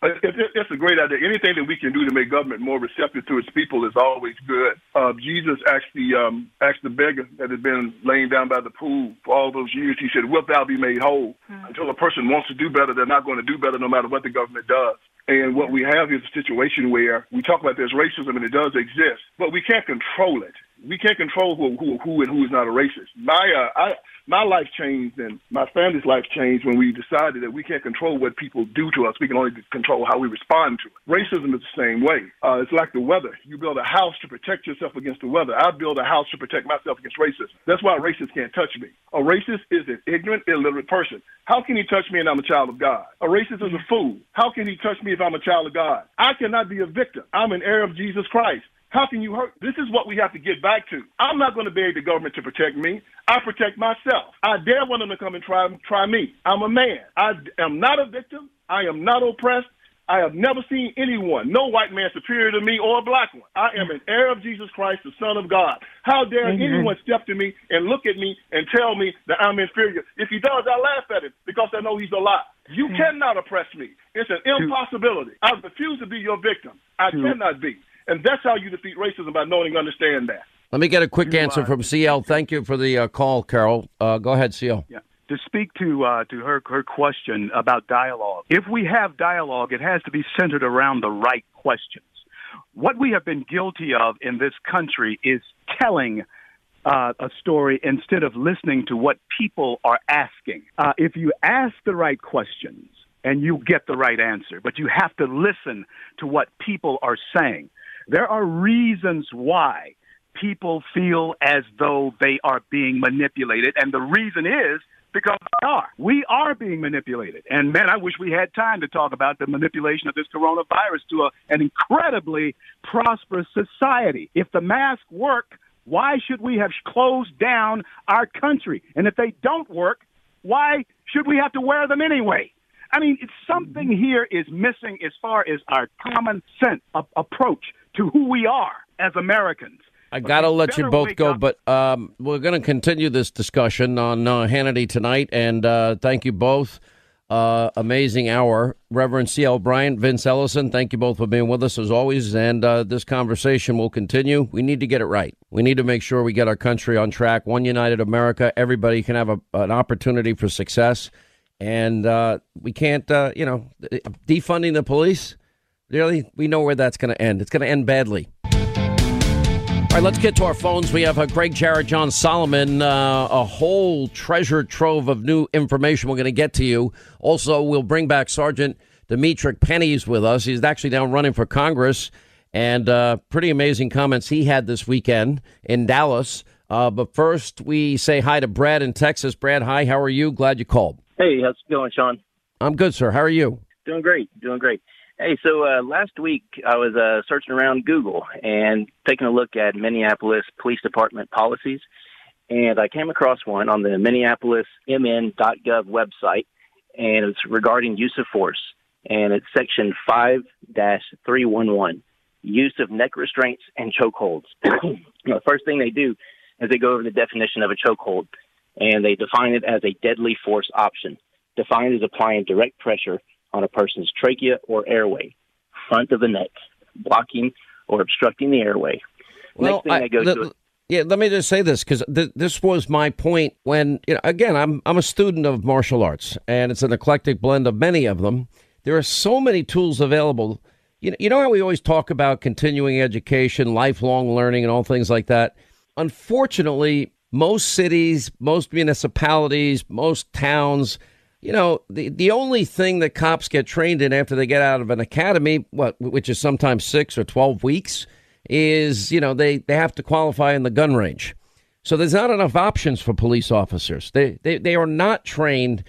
It's a great idea. Anything that we can do to make government more receptive to its people is always good. Uh, Jesus actually um, asked the beggar that had been laying down by the pool for all those years. He said, "Wilt thou be made whole?" Mm-hmm. Until a person wants to do better, they're not going to do better, no matter what the government does. And what we have is a situation where we talk about there's racism and it does exist, but we can't control it. We can't control who, who, who and who is not a racist. My, uh, I, my life changed and my family's life changed when we decided that we can't control what people do to us. We can only control how we respond to it. Racism is the same way. Uh, it's like the weather. You build a house to protect yourself against the weather. I build a house to protect myself against racism. That's why racists can't touch me. A racist is an ignorant, illiterate person. How can he touch me and I'm a child of God? A racist is a fool. How can he touch me if I'm a child of God? I cannot be a victim. I'm an heir of Jesus Christ. How can you hurt? This is what we have to get back to. I'm not going to beg the government to protect me. I protect myself. I dare one of them to come and try try me. I'm a man. I am not a victim. I am not oppressed. I have never seen anyone, no white man superior to me or a black one. I am an heir of Jesus Christ, the Son of God. How dare anyone step to me and look at me and tell me that I'm inferior? If he does, I laugh at him because I know he's a lie. You mm-hmm. cannot oppress me. It's an impossibility. I refuse to be your victim. I cannot be. And that's how you defeat racism by knowing and understand that. Let me get a quick answer from CL. Thank you for the uh, call, Carol. Uh, go ahead, CL. Yeah. To speak to uh, to her her question about dialogue, if we have dialogue, it has to be centered around the right questions. What we have been guilty of in this country is telling uh, a story instead of listening to what people are asking. Uh, if you ask the right questions and you get the right answer, but you have to listen to what people are saying. There are reasons why people feel as though they are being manipulated, and the reason is because they are. We are being manipulated. And man, I wish we had time to talk about the manipulation of this coronavirus to a, an incredibly prosperous society. If the masks work, why should we have closed down our country? And if they don't work, why should we have to wear them anyway? I mean, it's something mm-hmm. here is missing as far as our common sense approach to who we are as Americans. I got to let you both go, up. but um, we're going to continue this discussion on uh, Hannity tonight, and uh, thank you both. Uh, amazing hour. Reverend C.L. Bryant, Vince Ellison, thank you both for being with us as always. And uh, this conversation will continue. We need to get it right. We need to make sure we get our country on track. One united America. Everybody can have a, an opportunity for success. And uh, we can't, uh, you know, defunding the police Really? We know where that's going to end. It's going to end badly. All right, let's get to our phones. We have uh, Greg Jarrett, John Solomon, uh, a whole treasure trove of new information we're going to get to you. Also, we'll bring back Sergeant Demetrick Pennies with us. He's actually now running for Congress, and uh, pretty amazing comments he had this weekend in Dallas. Uh, but first, we say hi to Brad in Texas. Brad, hi. How are you? Glad you called. Hey, how's it going, Sean? I'm good, sir. How are you? Doing great. Doing great. Hey, so uh, last week I was uh, searching around Google and taking a look at Minneapolis Police Department policies, and I came across one on the MinneapolisMN.gov website, and it's regarding use of force, and it's section 5-311, use of neck restraints and chokeholds. the first thing they do is they go over the definition of a chokehold, and they define it as a deadly force option, defined as applying direct pressure on a person's trachea or airway, front of the neck, blocking or obstructing the airway. Well, Next thing I, go the, to. Yeah, let me just say this because th- this was my point when, you know, again, I'm I'm a student of martial arts, and it's an eclectic blend of many of them. There are so many tools available. You know, you know how we always talk about continuing education, lifelong learning, and all things like that. Unfortunately, most cities, most municipalities, most towns you know, the, the only thing that cops get trained in after they get out of an academy, what which is sometimes six or 12 weeks, is, you know, they, they have to qualify in the gun range. So there's not enough options for police officers. They, they, they are not trained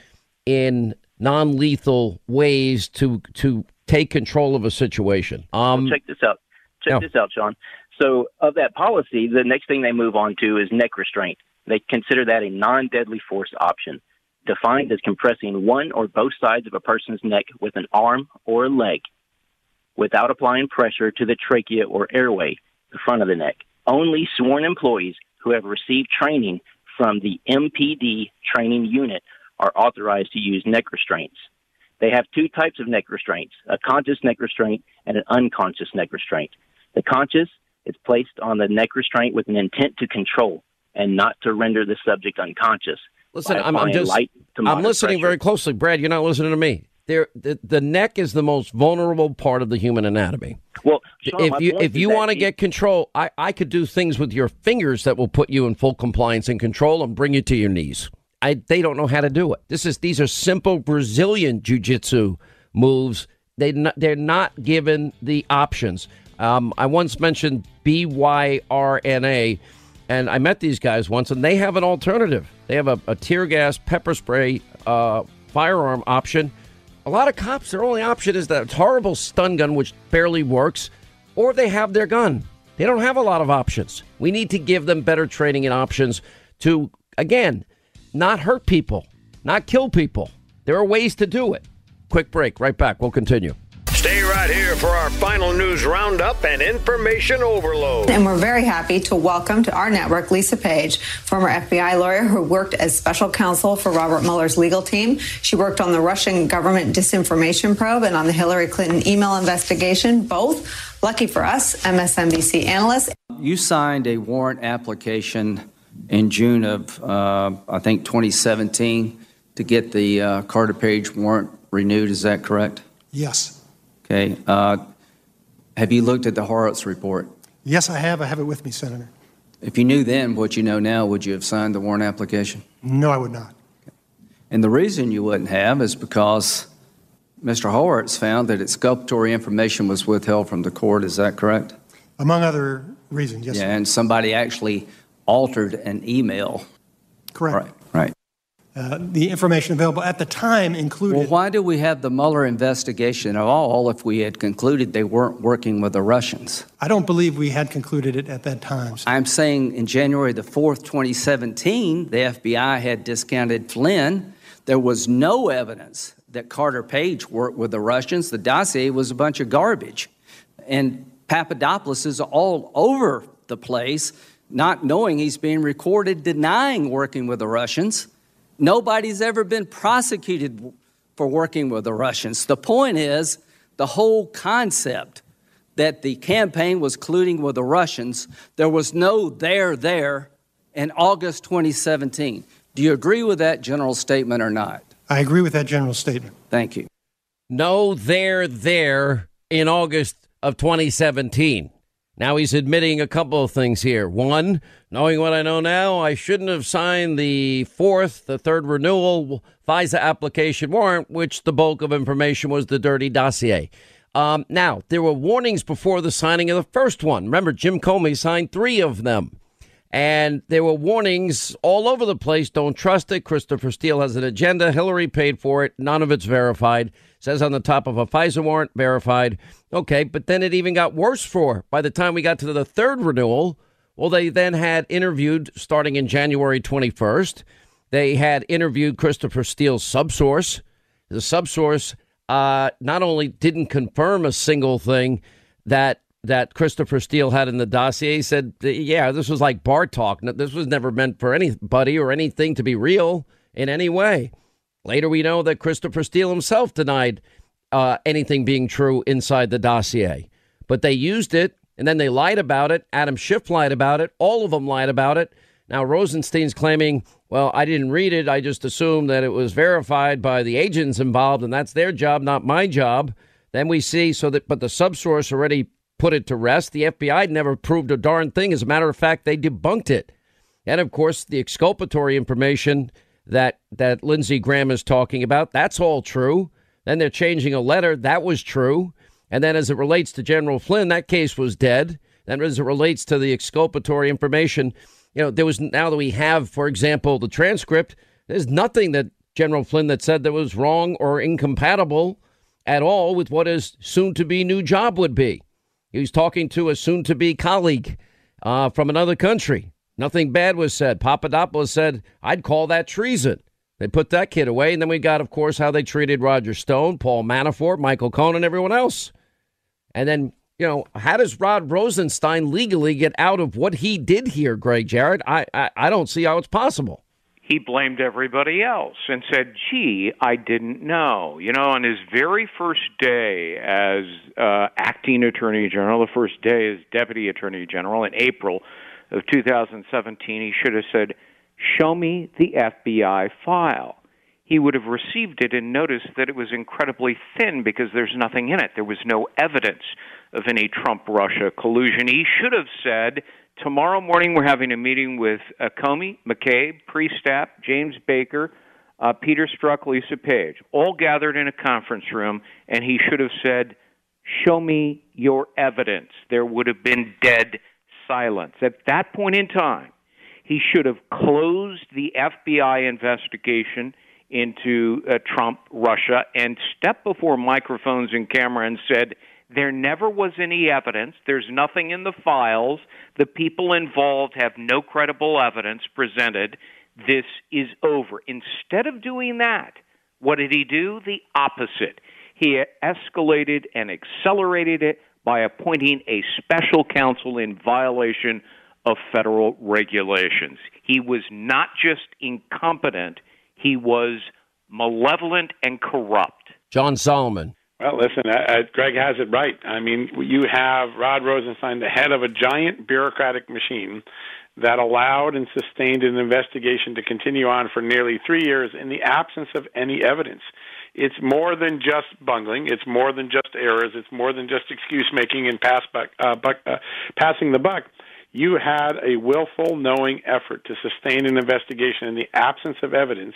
in non lethal ways to, to take control of a situation. Um, well, check this out. Check no. this out, Sean. So, of that policy, the next thing they move on to is neck restraint. They consider that a non deadly force option defined as compressing one or both sides of a person's neck with an arm or leg without applying pressure to the trachea or airway, the front of the neck. Only sworn employees who have received training from the MPD training unit are authorized to use neck restraints. They have two types of neck restraints a conscious neck restraint and an unconscious neck restraint. The conscious is placed on the neck restraint with an intent to control and not to render the subject unconscious. Listen, I'm, I'm just I'm listening pressure. very closely, Brad. You're not listening to me. There, the, the neck is the most vulnerable part of the human anatomy. Well, Sean, if you if you want to get control, I, I could do things with your fingers that will put you in full compliance and control and bring you to your knees. I they don't know how to do it. This is these are simple Brazilian jiu-jitsu moves. They not, they're not given the options. Um, I once mentioned BYRNA, and I met these guys once, and they have an alternative. They have a, a tear gas pepper spray uh, firearm option. A lot of cops, their only option is that horrible stun gun, which barely works, or they have their gun. They don't have a lot of options. We need to give them better training and options to, again, not hurt people, not kill people. There are ways to do it. Quick break, right back. We'll continue. Stay right here for our final news roundup and information overload. And we're very happy to welcome to our network Lisa Page, former FBI lawyer who worked as special counsel for Robert Mueller's legal team. She worked on the Russian government disinformation probe and on the Hillary Clinton email investigation, both, lucky for us, MSNBC analysts. You signed a warrant application in June of, uh, I think, 2017 to get the uh, Carter Page warrant renewed. Is that correct? Yes. Okay. Uh, have you looked at the Horowitz report? Yes, I have. I have it with me, Senator. If you knew then what you know now, would you have signed the warrant application? No, I would not. And the reason you wouldn't have is because Mr. Horowitz found that exculpatory information was withheld from the court. Is that correct? Among other reasons, yes. yeah, sir. and somebody actually altered an email. Correct. Right. Uh, the information available at the time included. Well, why do we have the Mueller investigation at all if we had concluded they weren't working with the Russians? I don't believe we had concluded it at that time. I'm saying in January the 4th, 2017, the FBI had discounted Flynn. There was no evidence that Carter Page worked with the Russians. The dossier was a bunch of garbage. And Papadopoulos is all over the place, not knowing he's being recorded, denying working with the Russians. Nobody's ever been prosecuted for working with the Russians. The point is the whole concept that the campaign was colluding with the Russians, there was no there there in August 2017. Do you agree with that general statement or not? I agree with that general statement. Thank you. No, they're there in August of 2017. Now he's admitting a couple of things here. One, knowing what I know now, I shouldn't have signed the fourth, the third renewal FISA application warrant, which the bulk of information was the dirty dossier. Um, now, there were warnings before the signing of the first one. Remember, Jim Comey signed three of them. And there were warnings all over the place. Don't trust it. Christopher Steele has an agenda. Hillary paid for it. None of it's verified. Says on the top of a FISA warrant, verified. Okay, but then it even got worse for. By the time we got to the third renewal, well, they then had interviewed starting in January 21st. They had interviewed Christopher Steele's subsource. The subsource uh, not only didn't confirm a single thing that that Christopher Steele had in the dossier. He said, "Yeah, this was like bar talk. This was never meant for anybody or anything to be real in any way." Later, we know that Christopher Steele himself denied uh, anything being true inside the dossier, but they used it and then they lied about it. Adam Schiff lied about it. All of them lied about it. Now Rosenstein's claiming, "Well, I didn't read it. I just assumed that it was verified by the agents involved, and that's their job, not my job." Then we see so that, but the subsource already put it to rest. The FBI never proved a darn thing. As a matter of fact, they debunked it. And of course, the exculpatory information that that Lindsey Graham is talking about, that's all true. Then they're changing a letter, that was true. And then as it relates to General Flynn, that case was dead. Then as it relates to the exculpatory information, you know, there was now that we have, for example, the transcript, there's nothing that General Flynn that said that was wrong or incompatible at all with what his soon to be new job would be. He was talking to a soon to be colleague uh, from another country. Nothing bad was said. Papadopoulos said, I'd call that treason. They put that kid away. And then we got, of course, how they treated Roger Stone, Paul Manafort, Michael Cohen, and everyone else. And then, you know, how does Rod Rosenstein legally get out of what he did here, Greg Jarrett? I, I, I don't see how it's possible. he blamed everybody else and said, "Gee, I didn't know." You know, on his very first day as uh, acting attorney general, the first day as deputy attorney general in April of 2017, he should have said, "Show me the FBI file." He would have received it and noticed that it was incredibly thin because there's nothing in it. There was no evidence of any Trump Russia collusion. He should have said, tomorrow morning we're having a meeting with uh, Comey, McCabe, Priestap, James Baker, uh, Peter Strzok, Lisa Page, all gathered in a conference room, and he should have said, "Show me your evidence." There would have been dead silence at that point in time. He should have closed the FBI investigation into uh, Trump, Russia, and stepped before microphones and camera and said, there never was any evidence. There's nothing in the files. The people involved have no credible evidence presented. This is over. Instead of doing that, what did he do? The opposite. He escalated and accelerated it by appointing a special counsel in violation of federal regulations. He was not just incompetent, he was malevolent and corrupt. John Solomon. Well, listen, uh, Greg has it right. I mean, you have Rod Rosenstein, the head of a giant bureaucratic machine that allowed and sustained an investigation to continue on for nearly three years in the absence of any evidence. It's more than just bungling. It's more than just errors. It's more than just excuse making and pass buck, uh, buck, uh, passing the buck. You had a willful, knowing effort to sustain an investigation in the absence of evidence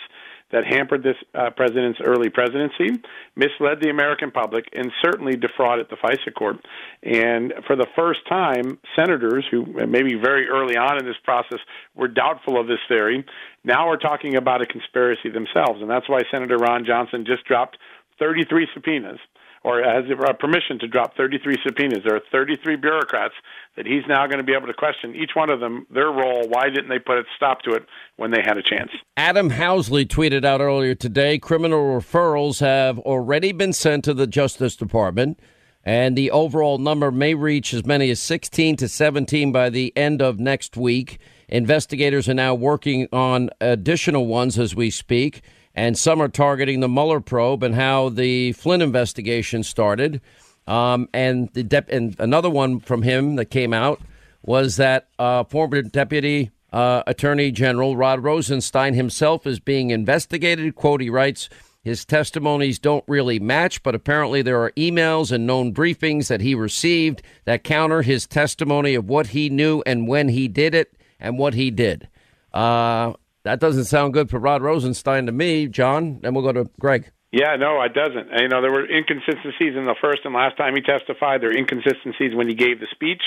that hampered this uh, president's early presidency, misled the American public, and certainly defrauded the FISA court. And for the first time, senators who maybe very early on in this process were doubtful of this theory now are talking about a conspiracy themselves. And that's why Senator Ron Johnson just dropped 33 subpoenas or has uh, permission to drop 33 subpoenas. There are 33 bureaucrats that he's now going to be able to question each one of them, their role. Why didn't they put a stop to it when they had a chance? Adam Housley tweeted out earlier today criminal referrals have already been sent to the Justice Department. And the overall number may reach as many as 16 to 17 by the end of next week. Investigators are now working on additional ones as we speak and some are targeting the Mueller probe and how the Flynn investigation started. Um, and the dep- and another one from him that came out was that uh, former Deputy uh, Attorney General Rod Rosenstein himself is being investigated. Quote: He writes. His testimonies don't really match, but apparently there are emails and known briefings that he received that counter his testimony of what he knew and when he did it and what he did. Uh, that doesn't sound good for Rod Rosenstein to me, John. Then we'll go to Greg. Yeah, no, it doesn't. You know, there were inconsistencies in the first and last time he testified. There are inconsistencies when he gave the speech,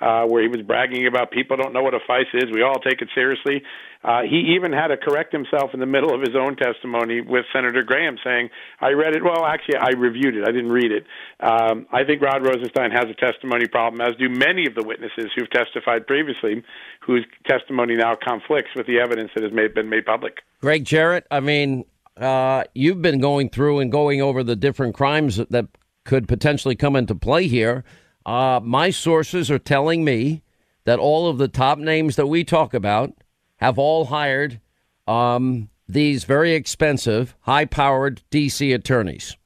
uh, where he was bragging about people don't know what a FISA is. We all take it seriously. Uh, he even had to correct himself in the middle of his own testimony with Senator Graham, saying, "I read it. Well, actually, I reviewed it. I didn't read it." Um, I think Rod Rosenstein has a testimony problem, as do many of the witnesses who've testified previously, whose testimony now conflicts with the evidence that has made, been made public. Greg Jarrett, I mean, uh, you've been going through and going over the different crimes that could potentially come into play here. Uh, my sources are telling me that all of the top names that we talk about have all hired um, these very expensive, high powered DC attorneys.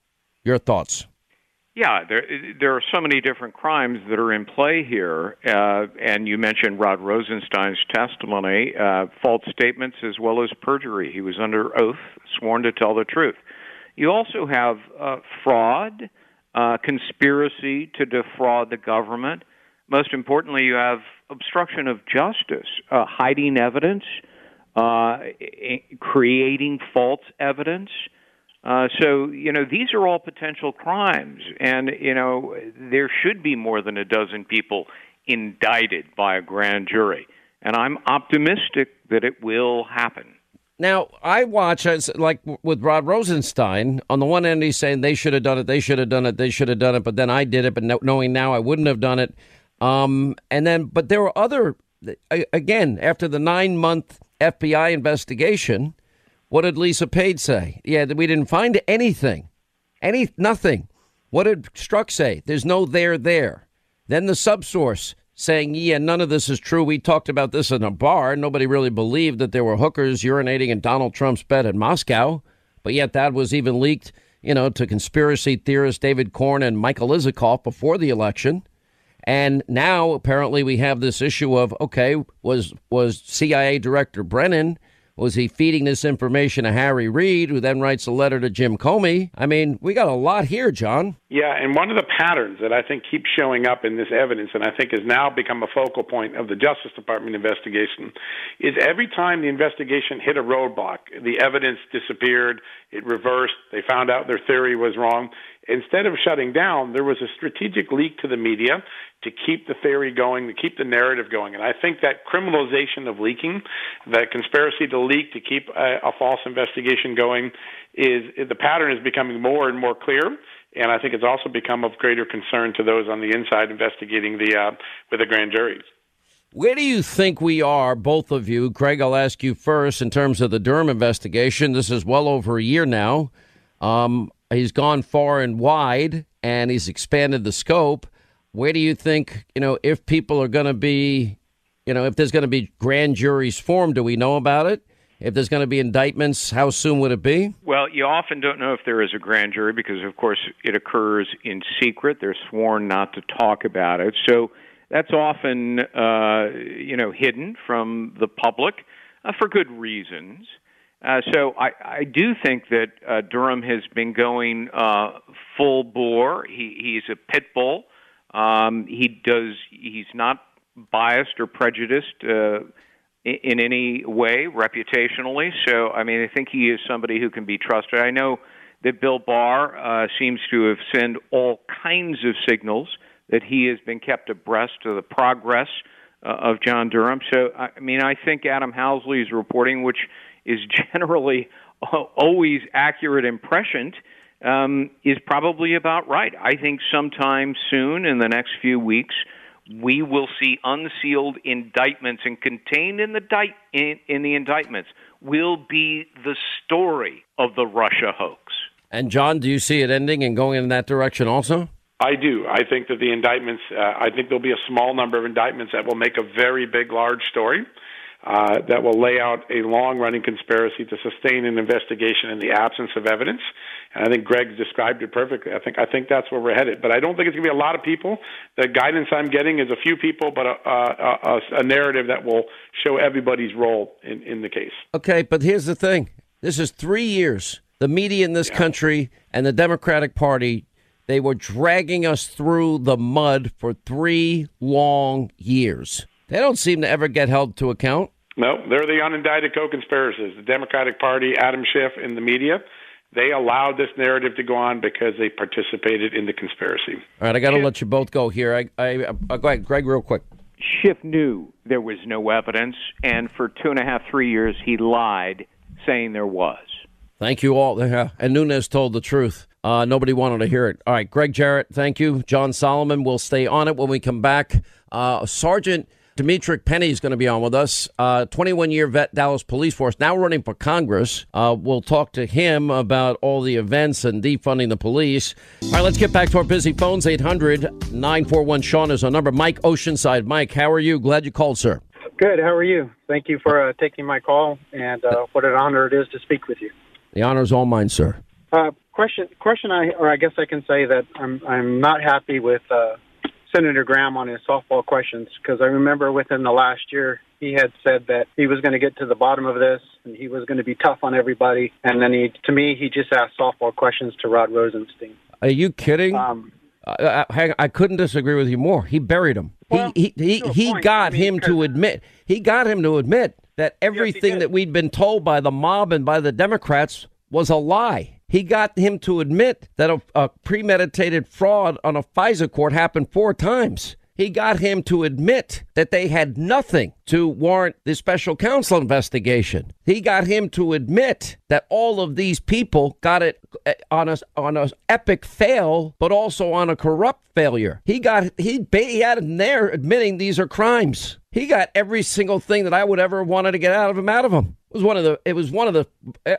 Your thoughts? Yeah, there there are so many different crimes that are in play here, uh, and you mentioned Rod Rosenstein's testimony, uh, false statements as well as perjury. He was under oath, sworn to tell the truth. You also have uh, fraud, uh, conspiracy to defraud the government. Most importantly, you have obstruction of justice, uh, hiding evidence, uh, creating false evidence. Uh, so, you know, these are all potential crimes, and, you know, there should be more than a dozen people indicted by a grand jury. And I'm optimistic that it will happen. Now, I watch, as like with Rod Rosenstein, on the one end, he's saying they should have done it, they should have done it, they should have done it, but then I did it, but knowing now I wouldn't have done it. Um, and then, but there were other, again, after the nine month FBI investigation, what did Lisa Page say? Yeah, we didn't find anything. Any nothing. What did Strzok say? There's no there there. Then the subsource saying, yeah, none of this is true. We talked about this in a bar. Nobody really believed that there were hookers urinating in Donald Trump's bed in Moscow. But yet that was even leaked, you know, to conspiracy theorists David Corn and Michael Isikoff before the election. And now apparently we have this issue of okay, was was CIA Director Brennan was he feeding this information to Harry Reid, who then writes a letter to Jim Comey? I mean, we got a lot here, John. Yeah, and one of the patterns that I think keeps showing up in this evidence, and I think has now become a focal point of the Justice Department investigation, is every time the investigation hit a roadblock, the evidence disappeared, it reversed, they found out their theory was wrong. Instead of shutting down, there was a strategic leak to the media to keep the theory going, to keep the narrative going. And I think that criminalization of leaking, that conspiracy to leak to keep a, a false investigation going, is, is the pattern is becoming more and more clear. And I think it's also become of greater concern to those on the inside investigating the uh, with the grand juries. Where do you think we are, both of you? Greg, I'll ask you first in terms of the Durham investigation. This is well over a year now. Um, he's gone far and wide, and he's expanded the scope where do you think, you know, if people are going to be, you know, if there's going to be grand juries formed, do we know about it? If there's going to be indictments, how soon would it be? Well, you often don't know if there is a grand jury because, of course, it occurs in secret. They're sworn not to talk about it. So that's often, uh, you know, hidden from the public uh, for good reasons. Uh, so I, I do think that uh, Durham has been going uh, full bore. He, he's a pit bull. Um, he does. He's not biased or prejudiced uh, in, in any way reputationally. So, I mean, I think he is somebody who can be trusted. I know that Bill Barr uh, seems to have sent all kinds of signals that he has been kept abreast of the progress uh, of John Durham. So, I mean, I think Adam Housley's reporting, which is generally always accurate and prescient, um, is probably about right. I think sometime soon, in the next few weeks, we will see unsealed indictments, and contained in the di- in, in the indictments will be the story of the Russia hoax. And John, do you see it ending and going in that direction also? I do. I think that the indictments. Uh, I think there'll be a small number of indictments that will make a very big, large story uh, that will lay out a long running conspiracy to sustain an investigation in the absence of evidence. And I think Greg described it perfectly. I think I think that's where we're headed. But I don't think it's going to be a lot of people. The guidance I'm getting is a few people, but a, a, a, a narrative that will show everybody's role in, in the case. Okay, but here's the thing: this is three years. The media in this yeah. country and the Democratic Party they were dragging us through the mud for three long years. They don't seem to ever get held to account. No, they're the unindicted co-conspirators. The Democratic Party, Adam Schiff, and the media. They allowed this narrative to go on because they participated in the conspiracy. All right, I got to let you both go here. I, I, I, go ahead, Greg, real quick. Schiff knew there was no evidence, and for two and a half, three years, he lied, saying there was. Thank you all. And Nunes told the truth. Uh, nobody wanted to hear it. All right, Gregg Jarrett, thank you. John Solomon will stay on it when we come back. Uh, Sergeant Demetrick Pennie is going to be on with us. 21 uh, year vet, Dallas Police Force, now running for Congress. Uh, we'll talk to him about all the events and defunding the police. All right, let's get back to our busy phones. 800 941 Sean is our number. Mike Oceanside. Mike, how are you? Glad you called, sir. Good. How are you? Thank you for uh, taking my call, and uh, what an honor it is to speak with you. The honor is all mine, sir. Uh, question, question. I, or I guess I can say that I'm, I'm not happy with uh, Senator Graham on his softball questions because I remember within the last year he had said that he was going to get to the bottom of this and he was going to be tough on everybody. And then he, to me, he just asked softball questions to Rod Rosenstein. Are you kidding? Um, I, I, I, couldn't disagree with you more. He buried him. Well, he he he, he got I mean, him to admit. He got him to admit that everything yes, that we'd been told by the mob and by the Democrats was a lie. He got him to admit that a, a premeditated fraud on a FISA court happened four times he got him to admit that they had nothing to warrant the special counsel investigation. He got him to admit that all of these people got it eh, on a on a epic fail, but also on a corrupt failure. He got he, he had him there admitting these are crimes. He got every single thing that I would ever wanted to get out of him out of him. It was one of the it was one of the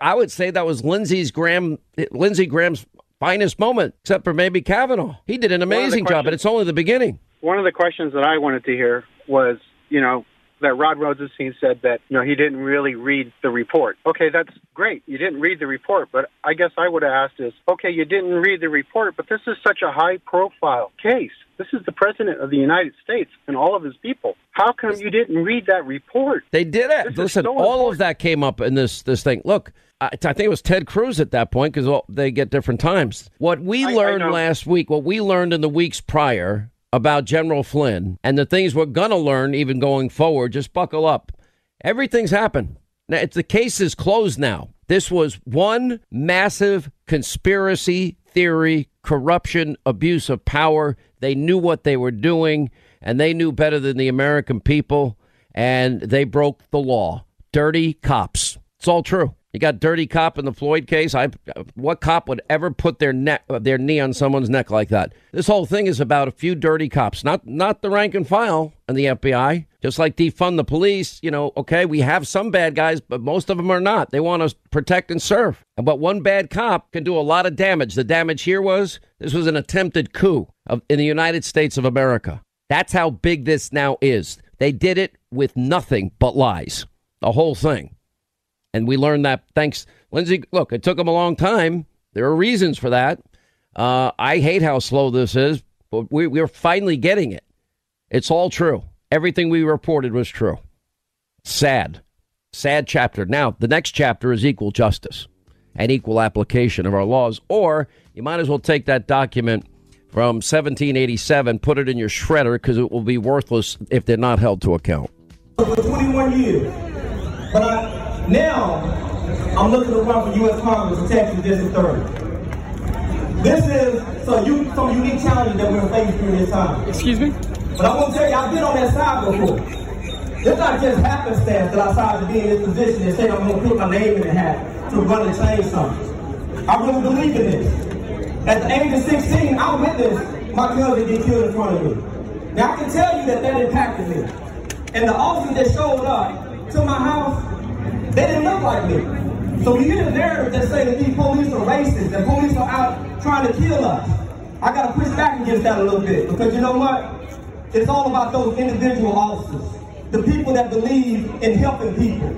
I would say that was Lindsey's Graham Lindsey Graham's finest moment, except for maybe Kavanaugh. He did an amazing job, but it's only the beginning. One of the questions that I wanted to hear was, you know, that Rod Rosenstein said that you know he didn't really read the report. Okay, that's great. You didn't read the report, but I guess I would have asked is, okay, you didn't read the report, but this is such a high profile case. This is the president of the United States and all of his people. How come you didn't read that report? They did it. This Listen, so all of that came up in this this thing. Look, I, I think it was Ted Cruz at that point because they get different times. What we learned know. last week, what we learned in the weeks prior about General Flynn, and the things we're gonna learn even going forward. Just buckle up. Everything's happened. Now, it's, the case is closed now. This was one massive conspiracy theory, corruption, abuse of power. They knew what they were doing, and they knew better than the American people, and they broke the law. Dirty cops. It's all true. You got dirty cop in the Floyd case. I, what cop would ever put their neck, their knee on someone's neck like that? This whole thing is about a few dirty cops, not not the rank and file and the FBI. Just like defund the police, you know. Okay, we have some bad guys, but most of them are not. They want to protect and serve. But one bad cop can do a lot of damage. The damage here was this was an attempted coup of, in the United States of America. That's how big this now is. They did it with nothing but lies. The whole thing. And we learned that thanks, Lindsey. Look, it took them a long time. There are reasons for that. Uh, I hate how slow this is, but we, we're finally getting it. It's all true. Everything we reported was true. Sad. Sad chapter. Now, the next chapter is equal justice and equal application of our laws. Or you might as well take that document from 1787, put it in your shredder because it will be worthless if they're not held to account. For 21 years. But I, now, I'm looking to run for U.S. Congress Texas District 30. This is so you, some unique challenges that we're facing during this time. Excuse me? But I'm going to tell you, I've been on that side before. It's not just happenstance that I decided to be in this position and say I'm going to put my name in the hat to run and change something. I really believe in this. At the age of 16, I witnessed my cousin get killed in front of me. Now, I can tell you that that impacted me. And the officers that showed up to my house, they didn't look like me. So we get a narrative that say that these police are racist, that police are out trying to kill us. I got to push back against that a little bit because you know what? It's all about those individual officers, the people that believe in helping people.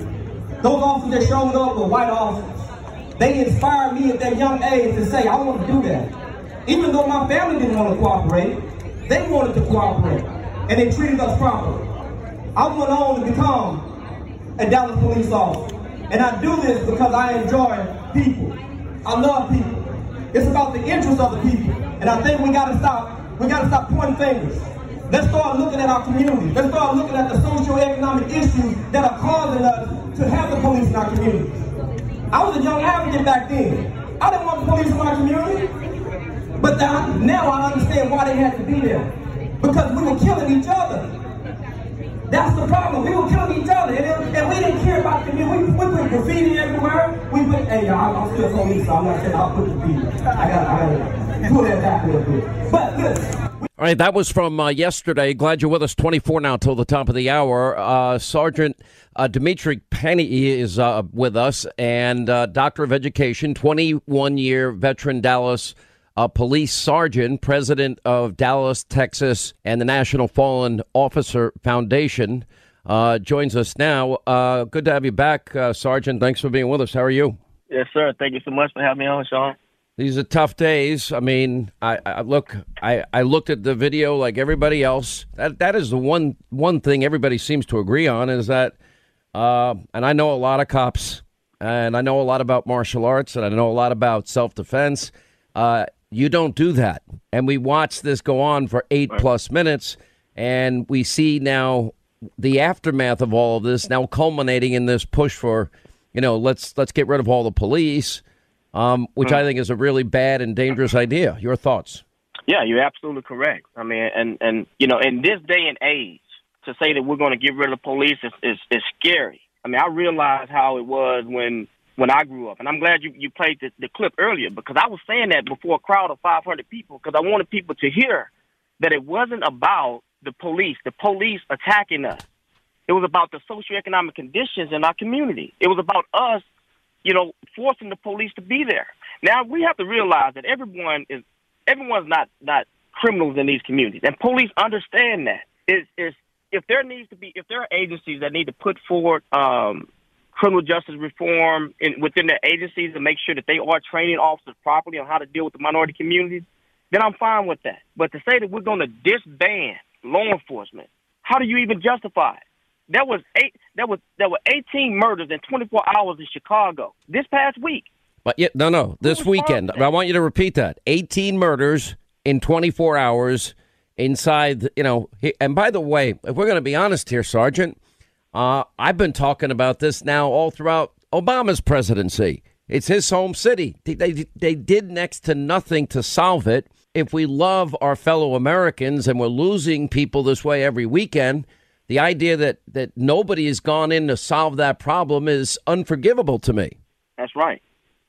Those officers that showed up were white officers. They inspired me at that young age to say, I want to do that. Even though my family didn't want to cooperate, they wanted to cooperate, and they treated us properly. I went on to become a Dallas police officer. And I do this because I enjoy people. I love people. It's about the interest of the people. And I think we gotta stop, we gotta stop pointing fingers. Let's start looking at our communities. Let's start looking at the socio-economic issues that are causing us to have the police in our communities. I was a young advocate back then. I didn't want the police in my community. But now I understand why they had to be there. Because we were killing each other. That's the problem. We were killing each other, and, we didn't care about the community. We, we put graffiti everywhere. We put, hey, y'all, I'm still police, so I'm not saying I'll put graffiti. I got, I got to pull that back a little bit. But listen. All right, that was from uh, yesterday. Glad you're with us. 24 now till the top of the hour. Uh, Sergeant uh, Demetrick Pennie is uh, with us, and uh, Doctor of Education, 21 year veteran Dallas uh, police sergeant, president of Dallas, Texas, and the National Fallen Officer Foundation. Uh, joins us now. Uh, good to have you back, uh, Sergeant. Thanks for being with us. How are you? Yes, sir. Thank you so much for having me on, Sean. These are tough days. I mean, I, I look. I, I looked at the video like everybody else. That that is the one one thing everybody seems to agree on is that. Uh, and I know a lot of cops, and I know a lot about martial arts, and I know a lot about self defense. Uh, you don't do that. And we watch this go on for eight right. plus minutes, and we see now the aftermath of all of this now culminating in this push for, you know, let's let's get rid of all the police, um, which I think is a really bad and dangerous idea. Your thoughts? Yeah, you're absolutely correct. I mean, and and you know, in this day and age, to say that we're going to get rid of the police is, is is scary. I mean, I realize how it was when when I grew up. And I'm glad you, you played the, the clip earlier because I was saying that before a crowd of 500 people because I wanted people to hear that it wasn't about the police, the police attacking us. It was about the socioeconomic conditions in our community. It was about us, you know, forcing the police to be there. Now we have to realize that everyone is everyone's not not criminals in these communities, and police understand that. Is if there needs to be if there are agencies that need to put forward um, criminal justice reform in, within their agencies to make sure that they are training officers properly on how to deal with the minority communities, then I'm fine with that. But to say that we're going to disband law enforcement, how do you even justify it? There was eight. There was there were 18 murders in 24 hours in Chicago this past week. But yeah, no, no, this weekend. I want you to repeat that. 18 murders in 24 hours inside, you know. And by the way, if we're going to be honest here, Sergeant, uh, I've been talking about this now all throughout Obama's presidency. It's his home city. They, they, they did next to nothing to solve it. If we love our fellow Americans and we're losing people this way every weekend, the idea that, that nobody has gone in to solve that problem is unforgivable to me. That's right.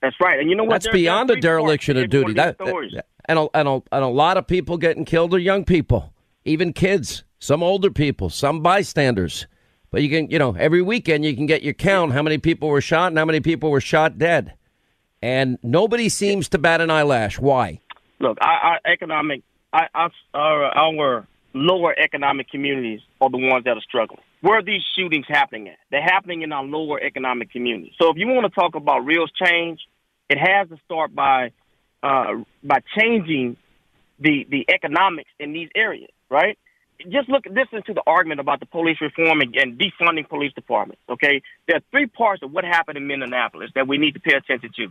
That's right. And you know what? That's there, beyond a dereliction of duty. That, that, and, a, and, a, and a lot of people getting killed are young people, even kids, some older people, some bystanders. But you can, you know, every weekend you can get your count how many people were shot and how many people were shot dead. And nobody seems to bat an eyelash. Why? Look, our, our economic, our, our, lower economic communities are the ones that are struggling. Where are these shootings happening at? They're happening in our lower economic communities. So if you want to talk about real change, it has to start by uh, by changing the the economics in these areas, right? Just look, listen to the argument about the police reform and, and defunding police departments. Okay, there are three parts of what happened in Minneapolis that we need to pay attention to.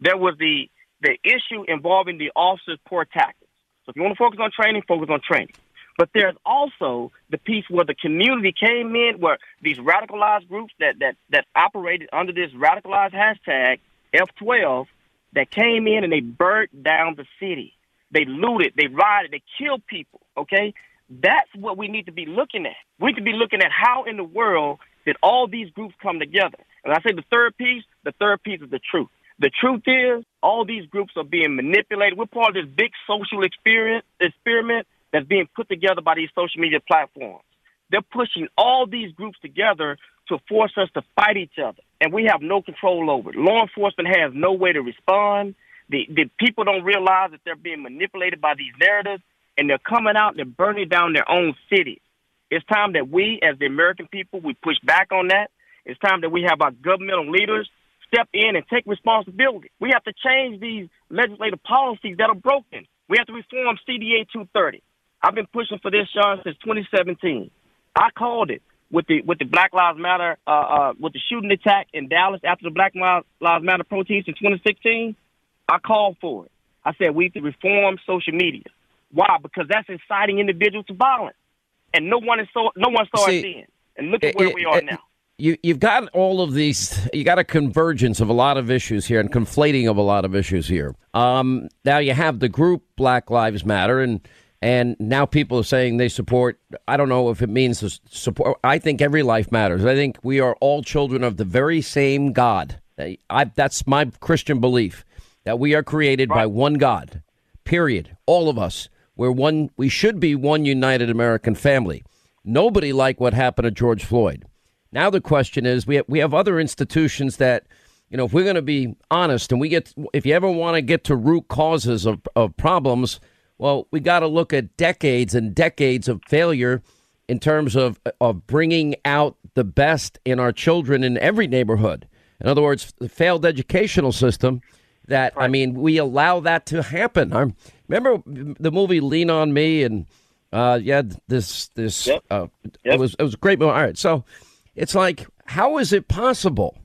There was the the issue involving the officers' poor tactics. So if you want to focus on training, focus on training. But there's also the piece where the community came in, where these radicalized groups that that that operated under this radicalized hashtag F12 that came in and they burnt down the city. They looted, they rioted, they killed people. Okay, that's what we need to be looking at. We need to be looking at how in the world did all these groups come together. And I say the third piece, the third piece is the truth. The truth is, all these groups are being manipulated. We're part of this big social experience experiment that's being put together by these social media platforms. They're pushing all these groups together to force us to fight each other, and we have no control over it. Law enforcement has no way to respond. The, the people don't realize that they're being manipulated by these narratives, and they're coming out and they're burning down their own cities. It's time that we, as the American people, we push back on that. It's time that we have our governmental leaders step in and take responsibility. We have to change these legislative policies that are broken. We have to reform CDA 230. I've been pushing for this, Sean, since 2017. I called it with the with the Black Lives Matter uh, uh, with the shooting attack in Dallas after the Black Lives Matter protest in 2016. I called for it. I said we need to reform social media. Why? Because that's inciting individuals to violence, and no one is so no one saw it then. And look eh, at where it, we are it, now. You, you've got all of these. You got a convergence of a lot of issues here, and conflating of a lot of issues here. Um, now you have the group Black Lives Matter, and and now people are saying they support. I don't know if it means support. I think every life matters. I think we are all children of the very same God. I, that's my Christian belief that we are created right. by one God. Period. All of us. We're one. We should be one united American family. Nobody like what happened to George Floyd. Now the question is, we have, we have other institutions that, you know, if we're going to be honest, and we get, if you ever want to get to root causes of, of problems well, we got to look at decades and decades of failure in terms of of bringing out the best in our children in every neighborhood. In other words, the failed educational system. That right. I mean, we allow that to happen. I remember the movie Lean on Me, and uh, yeah, this this yep. Uh, yep. it was it was a great movie. All right, so it's like, how is it possible?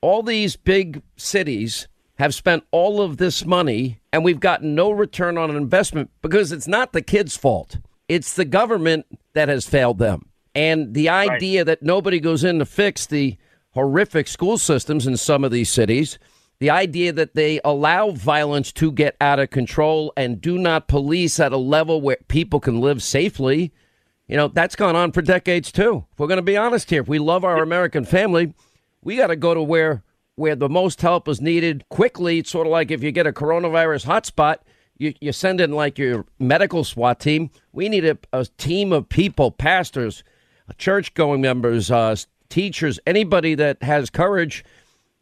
All these big cities have spent all of this money and we've gotten no return on investment because it's not the kids' fault. It's the government that has failed them. And the idea right. that nobody goes in to fix the horrific school systems in some of these cities, the idea that they allow violence to get out of control and do not police at a level where people can live safely, you know, that's gone on for decades too. If we're going to be honest here, if we love our American family, we got to go to where where the most help is needed quickly. It's sort of like if you get a coronavirus hotspot, you, you send in like your medical SWAT team. We need a, a team of people, pastors, church going members, uh, teachers, anybody that has courage.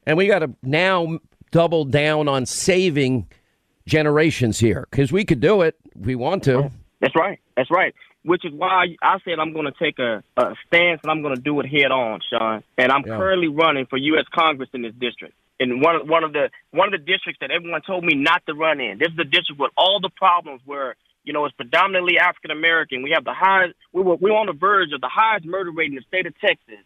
And we got to now double down on saving generations here because we could do it if we want to. That's right. That's right. Which is why I said I'm going to take a, a stance and I'm going to do it head on, Sean. And I'm Yeah. currently running for U.S. Congress in this district. In one of, one of the one of the districts that everyone told me not to run in. This is the district with all the problems where you know it's predominantly African American. We have the highest. We were we were on the verge of the highest murder rate in the state of Texas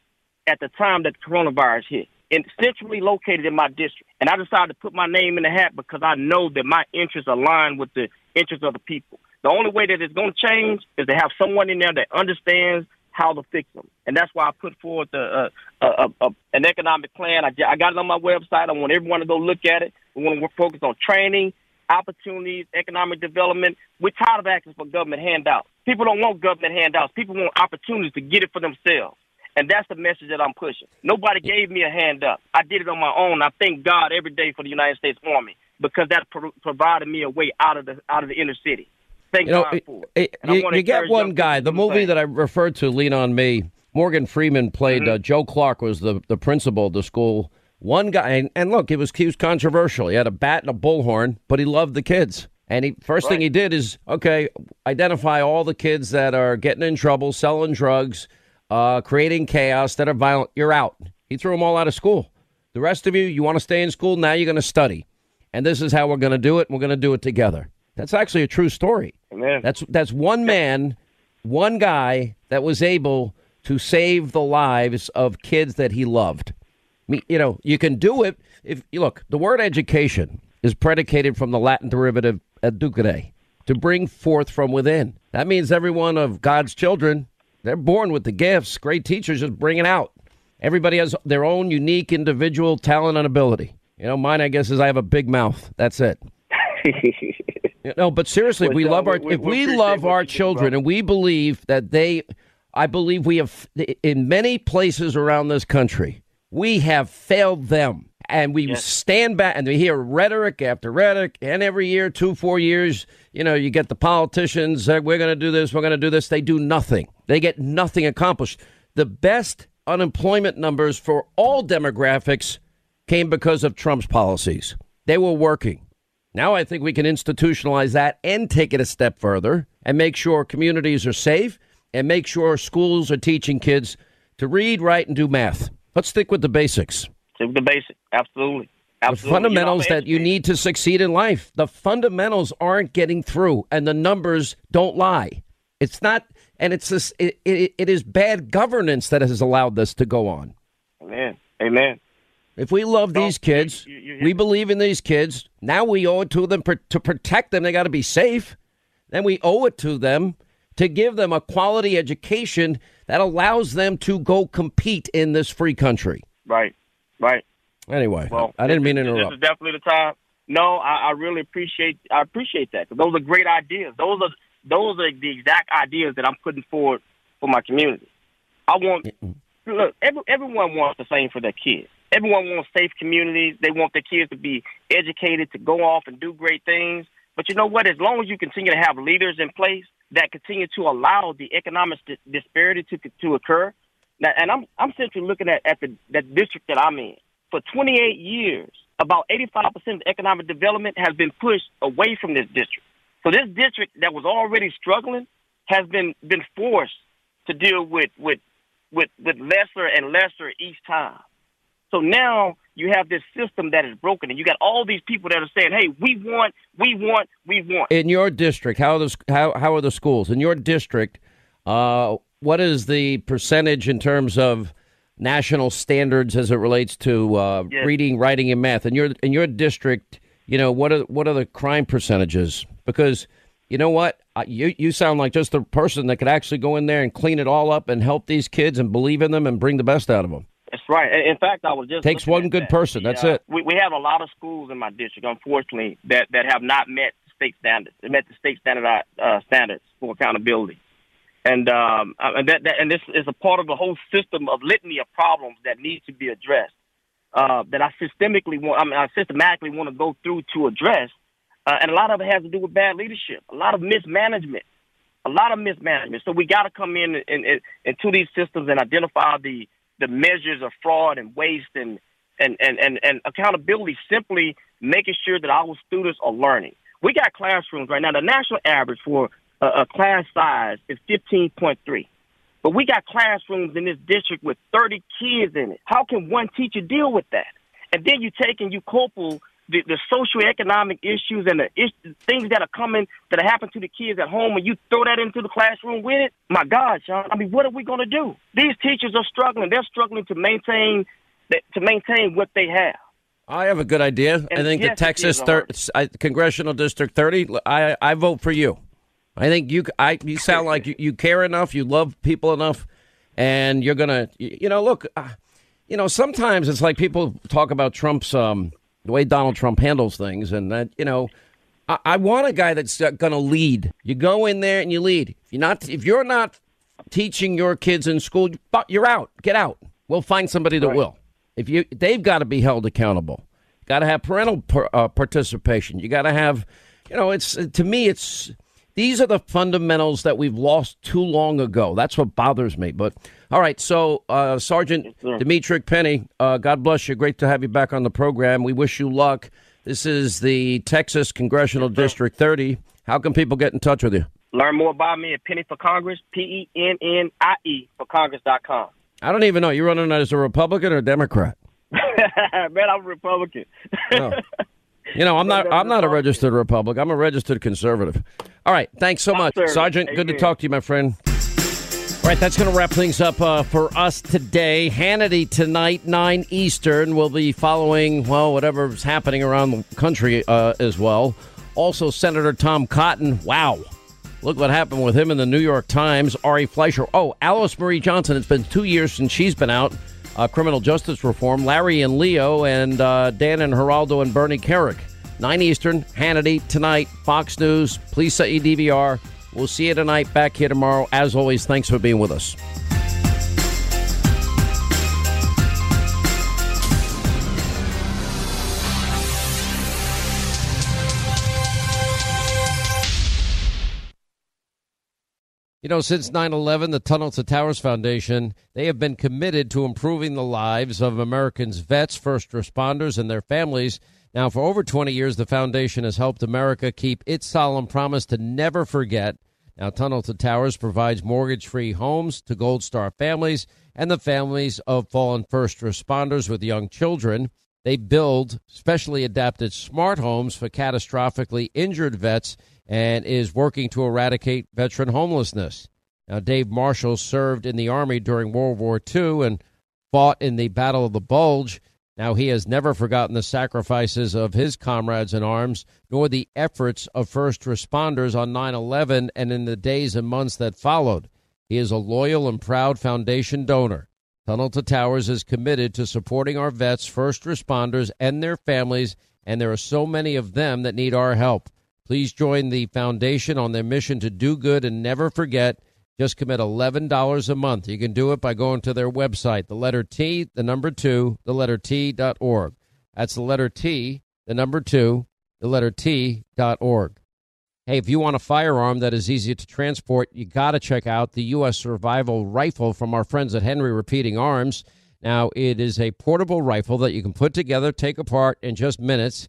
at the time that the coronavirus hit. And centrally located in my district. And I decided to put my name in the hat because I know that my interests align with the interests of the people. The only way that it's going to change is to have someone in there that understands how to fix them. And that's why I put forward the, uh, uh, uh, an economic plan. I, I got it on my website. I want everyone to go look at it. We want to focus on training, opportunities, economic development. We're tired of asking for government handouts. People don't want government handouts. People want opportunities to get it for themselves. And that's the message that I'm pushing. Nobody gave me a hand up. I did it on my own. I thank God every day for the United States Army because that pro- provided me a way out of the out of the inner city. Thank You know, God for it. it- you, you get one guy. The movie that I referred to, Lean on Me. Morgan Freeman played Mm-hmm. uh, Joe Clark was the the principal of the school. One guy, and, and look, it was he was controversial. He had a bat and a bullhorn, but he loved the kids. And he first thing he did is okay, identify all the kids that are getting in trouble, selling drugs, uh, creating chaos, that are violent. You're out. He threw them all out of school. The rest of you, you want to stay in school now. You're going to study, and this is how we're going to do it. We're going to do it together. That's actually a true story. Amen. That's that's one man, one guy that was able to save the lives of kids that he loved. I mean, you know, you can do it if you look. The word education is predicated from the Latin derivative educare, to bring forth from within. That means every one of God's children, they're born with the gifts. Great teachers just bring it out. Everybody has their own unique individual talent and ability. You know, mine, I guess, is I have a big mouth. That's it. No, but seriously, Well, we love our. we- if we we love our children, and we believe that they, I believe we have in many places around this country, we have failed them, and we stand back and we hear rhetoric after rhetoric, and every year, two, four years, you know, you get the politicians. Uh, we're going to do this. We're going to do this. They do nothing. They get nothing accomplished. The best unemployment numbers for all demographics came because of Trump's policies. They were working. Now I think we can institutionalize that and take it a step further and make sure communities are safe and make sure schools are teaching kids to read, write, and do math. Let's stick with the basics. With the basic. Absolutely. The Absolutely. fundamentals that you need to succeed in life. The fundamentals aren't getting through, and the numbers don't lie. It's not, and it's this. It, it, it is bad governance that has allowed this to go on. Amen. Amen. If we love these kids, we believe in these kids. Now we owe it to them to protect them. They got to be safe. Then we owe it to them to give them a quality education that allows them to go compete in this free country. Right. Right. Anyway, Well, I didn't mean to This interrupt. is definitely the time. No, I, I really appreciate. I appreciate that. those are great ideas. Those are those are the exact ideas that I'm putting forward for my community. I want mm-hmm. look. Every, everyone wants the same for their kids. Everyone wants safe communities. They want their kids to be educated, to go off and do great things. But you know what? As long as you continue to have leaders in place that continue to allow the economic disparity to to occur, now, and I'm I'm simply looking at at the that district that I'm in. For 28 years, about 85% of economic development has been pushed away from this district. So this district that was already struggling has been been forced to deal with with with with lesser and lesser each time. So now you have this system that is broken, and you got all these people that are saying, "Hey, we want, we want, we want." In your district, how are the how how are the schools in your district? Uh, what is the percentage in terms of national standards as it relates to uh, Yes. reading, writing, and math? In your in your district, you know what are what are the crime percentages? Because you know what, Uh, you you sound like just the person that could actually go in there and clean it all up and help these kids and believe in them and bring the best out of them. That's right. In- fact, I was just Takes one good that. person. That's uh, it. We we have a lot of schools in my district, unfortunately, that that have not met state standards. They met the state standard uh, standards for accountability, and um, uh, and that, that and this is a part of the whole system of litany of problems that need to be addressed. Uh, that I systemically want, I mean, I systematically want to go through to address, uh, and a lot of it has to do with bad leadership, a lot of mismanagement, a lot of mismanagement. So we got to come in and, into these systems and identify the the measures of fraud and waste and and, and, and, and accountability simply making sure that our students are learning. We got classrooms right now. The national average for a, a class size is 15.3. But we got classrooms in this district with 30 kids in it. How can one teacher deal with that? And then you take and you couple the, the socioeconomic issues and the is- things that are coming that are happening to the kids at home, and you throw that into the classroom with it. My God, Sean! I mean, what are we going to do? These teachers are struggling. They're struggling to maintain to maintain what they have. I have a good idea. I think yes, the Texas thir- I, congressional district thirty. I I vote for you. I think you I you sound like you, you care enough. You love people enough, and you're gonna you, you know look. Uh, you know sometimes it's like people talk about Trump's um, the way Donald Trump handles things, and that you know. I, I want a guy that's going to lead. You go in there and you lead. If you're not, if you're not teaching your kids in school, you're out. Get out. We'll find somebody that will. If you, they've got to be held accountable. Got to have parental per, uh, participation. You got to have, you know, it's to me, it's these are the fundamentals that we've lost too long ago. That's what bothers me. But all right, so uh, Sergeant Demetrick Pennie, uh, God bless you. Great to have you back on the program. We wish you luck. This is the Texas Congressional District 30. How can people get in touch with you? Learn more about me at Penny for Congress, P E N N I E for Congress.com. I don't even know. You're running as a Republican or Democrat? Man, I'm a Republican. Oh. You know, I'm not. I'm not a registered Republican. I'm a registered conservative. All right. Thanks so much. Sergeant. Good to talk to you, my friend. All right, that's going to wrap things up uh, for us today. Hannity tonight, nine Eastern. We'll be following well whatever's happening around the country uh, as well. Also, Senator Tom Cotton. Wow. Look what happened with him in the New York Times. Ari Fleischer. Oh, Alice Marie Johnson. It's been two years since she's been out. Uh, criminal justice reform. Larry and Leo and uh, Dan and Geraldo and Bernie Kerik. 9 Eastern, Hannity tonight, Fox News. Please set your DVR. We'll see you tonight. Back here tomorrow. As always, thanks for being with us. You know, since 9 11, the Tunnel to Towers Foundation, they have been committed to improving the lives of Americans' vets, first responders, and their families. Now, for over 20 years, the foundation has helped America keep its solemn promise to never forget. Now, Tunnel to Towers provides mortgage free homes to Gold Star families and the families of fallen first responders with young children. They build specially adapted smart homes for catastrophically injured vets and is working to eradicate veteran homelessness. Now, Dave Marshall served in the Army during World War II and fought in the Battle of the Bulge. Now, he has never forgotten the sacrifices of his comrades in arms, nor the efforts of first responders on 9 11 and in the days and months that followed. He is a loyal and proud foundation donor. Tunnel to Towers is committed to supporting our vets, first responders, and their families, and there are so many of them that need our help. Please join the foundation on their mission to do good and never forget. Just commit $11 a month. You can do it by going to their website, the letter T, the number two, the letter T dot org. That's the letter T, the number two, the letter T dot org. Hey, if you want a firearm that is easy to transport, you got to check out the U.S. Survival Rifle from our friends at Henry Repeating Arms. Now, it is a portable rifle that you can put together, take apart in just minutes.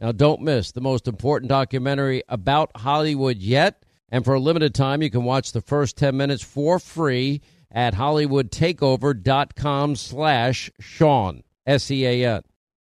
Now, don't miss the most important documentary about Hollywood yet. And for a limited time, you can watch the first 10 minutes for free at hollywoodtakeover.com slash Sean, S-E-A-N.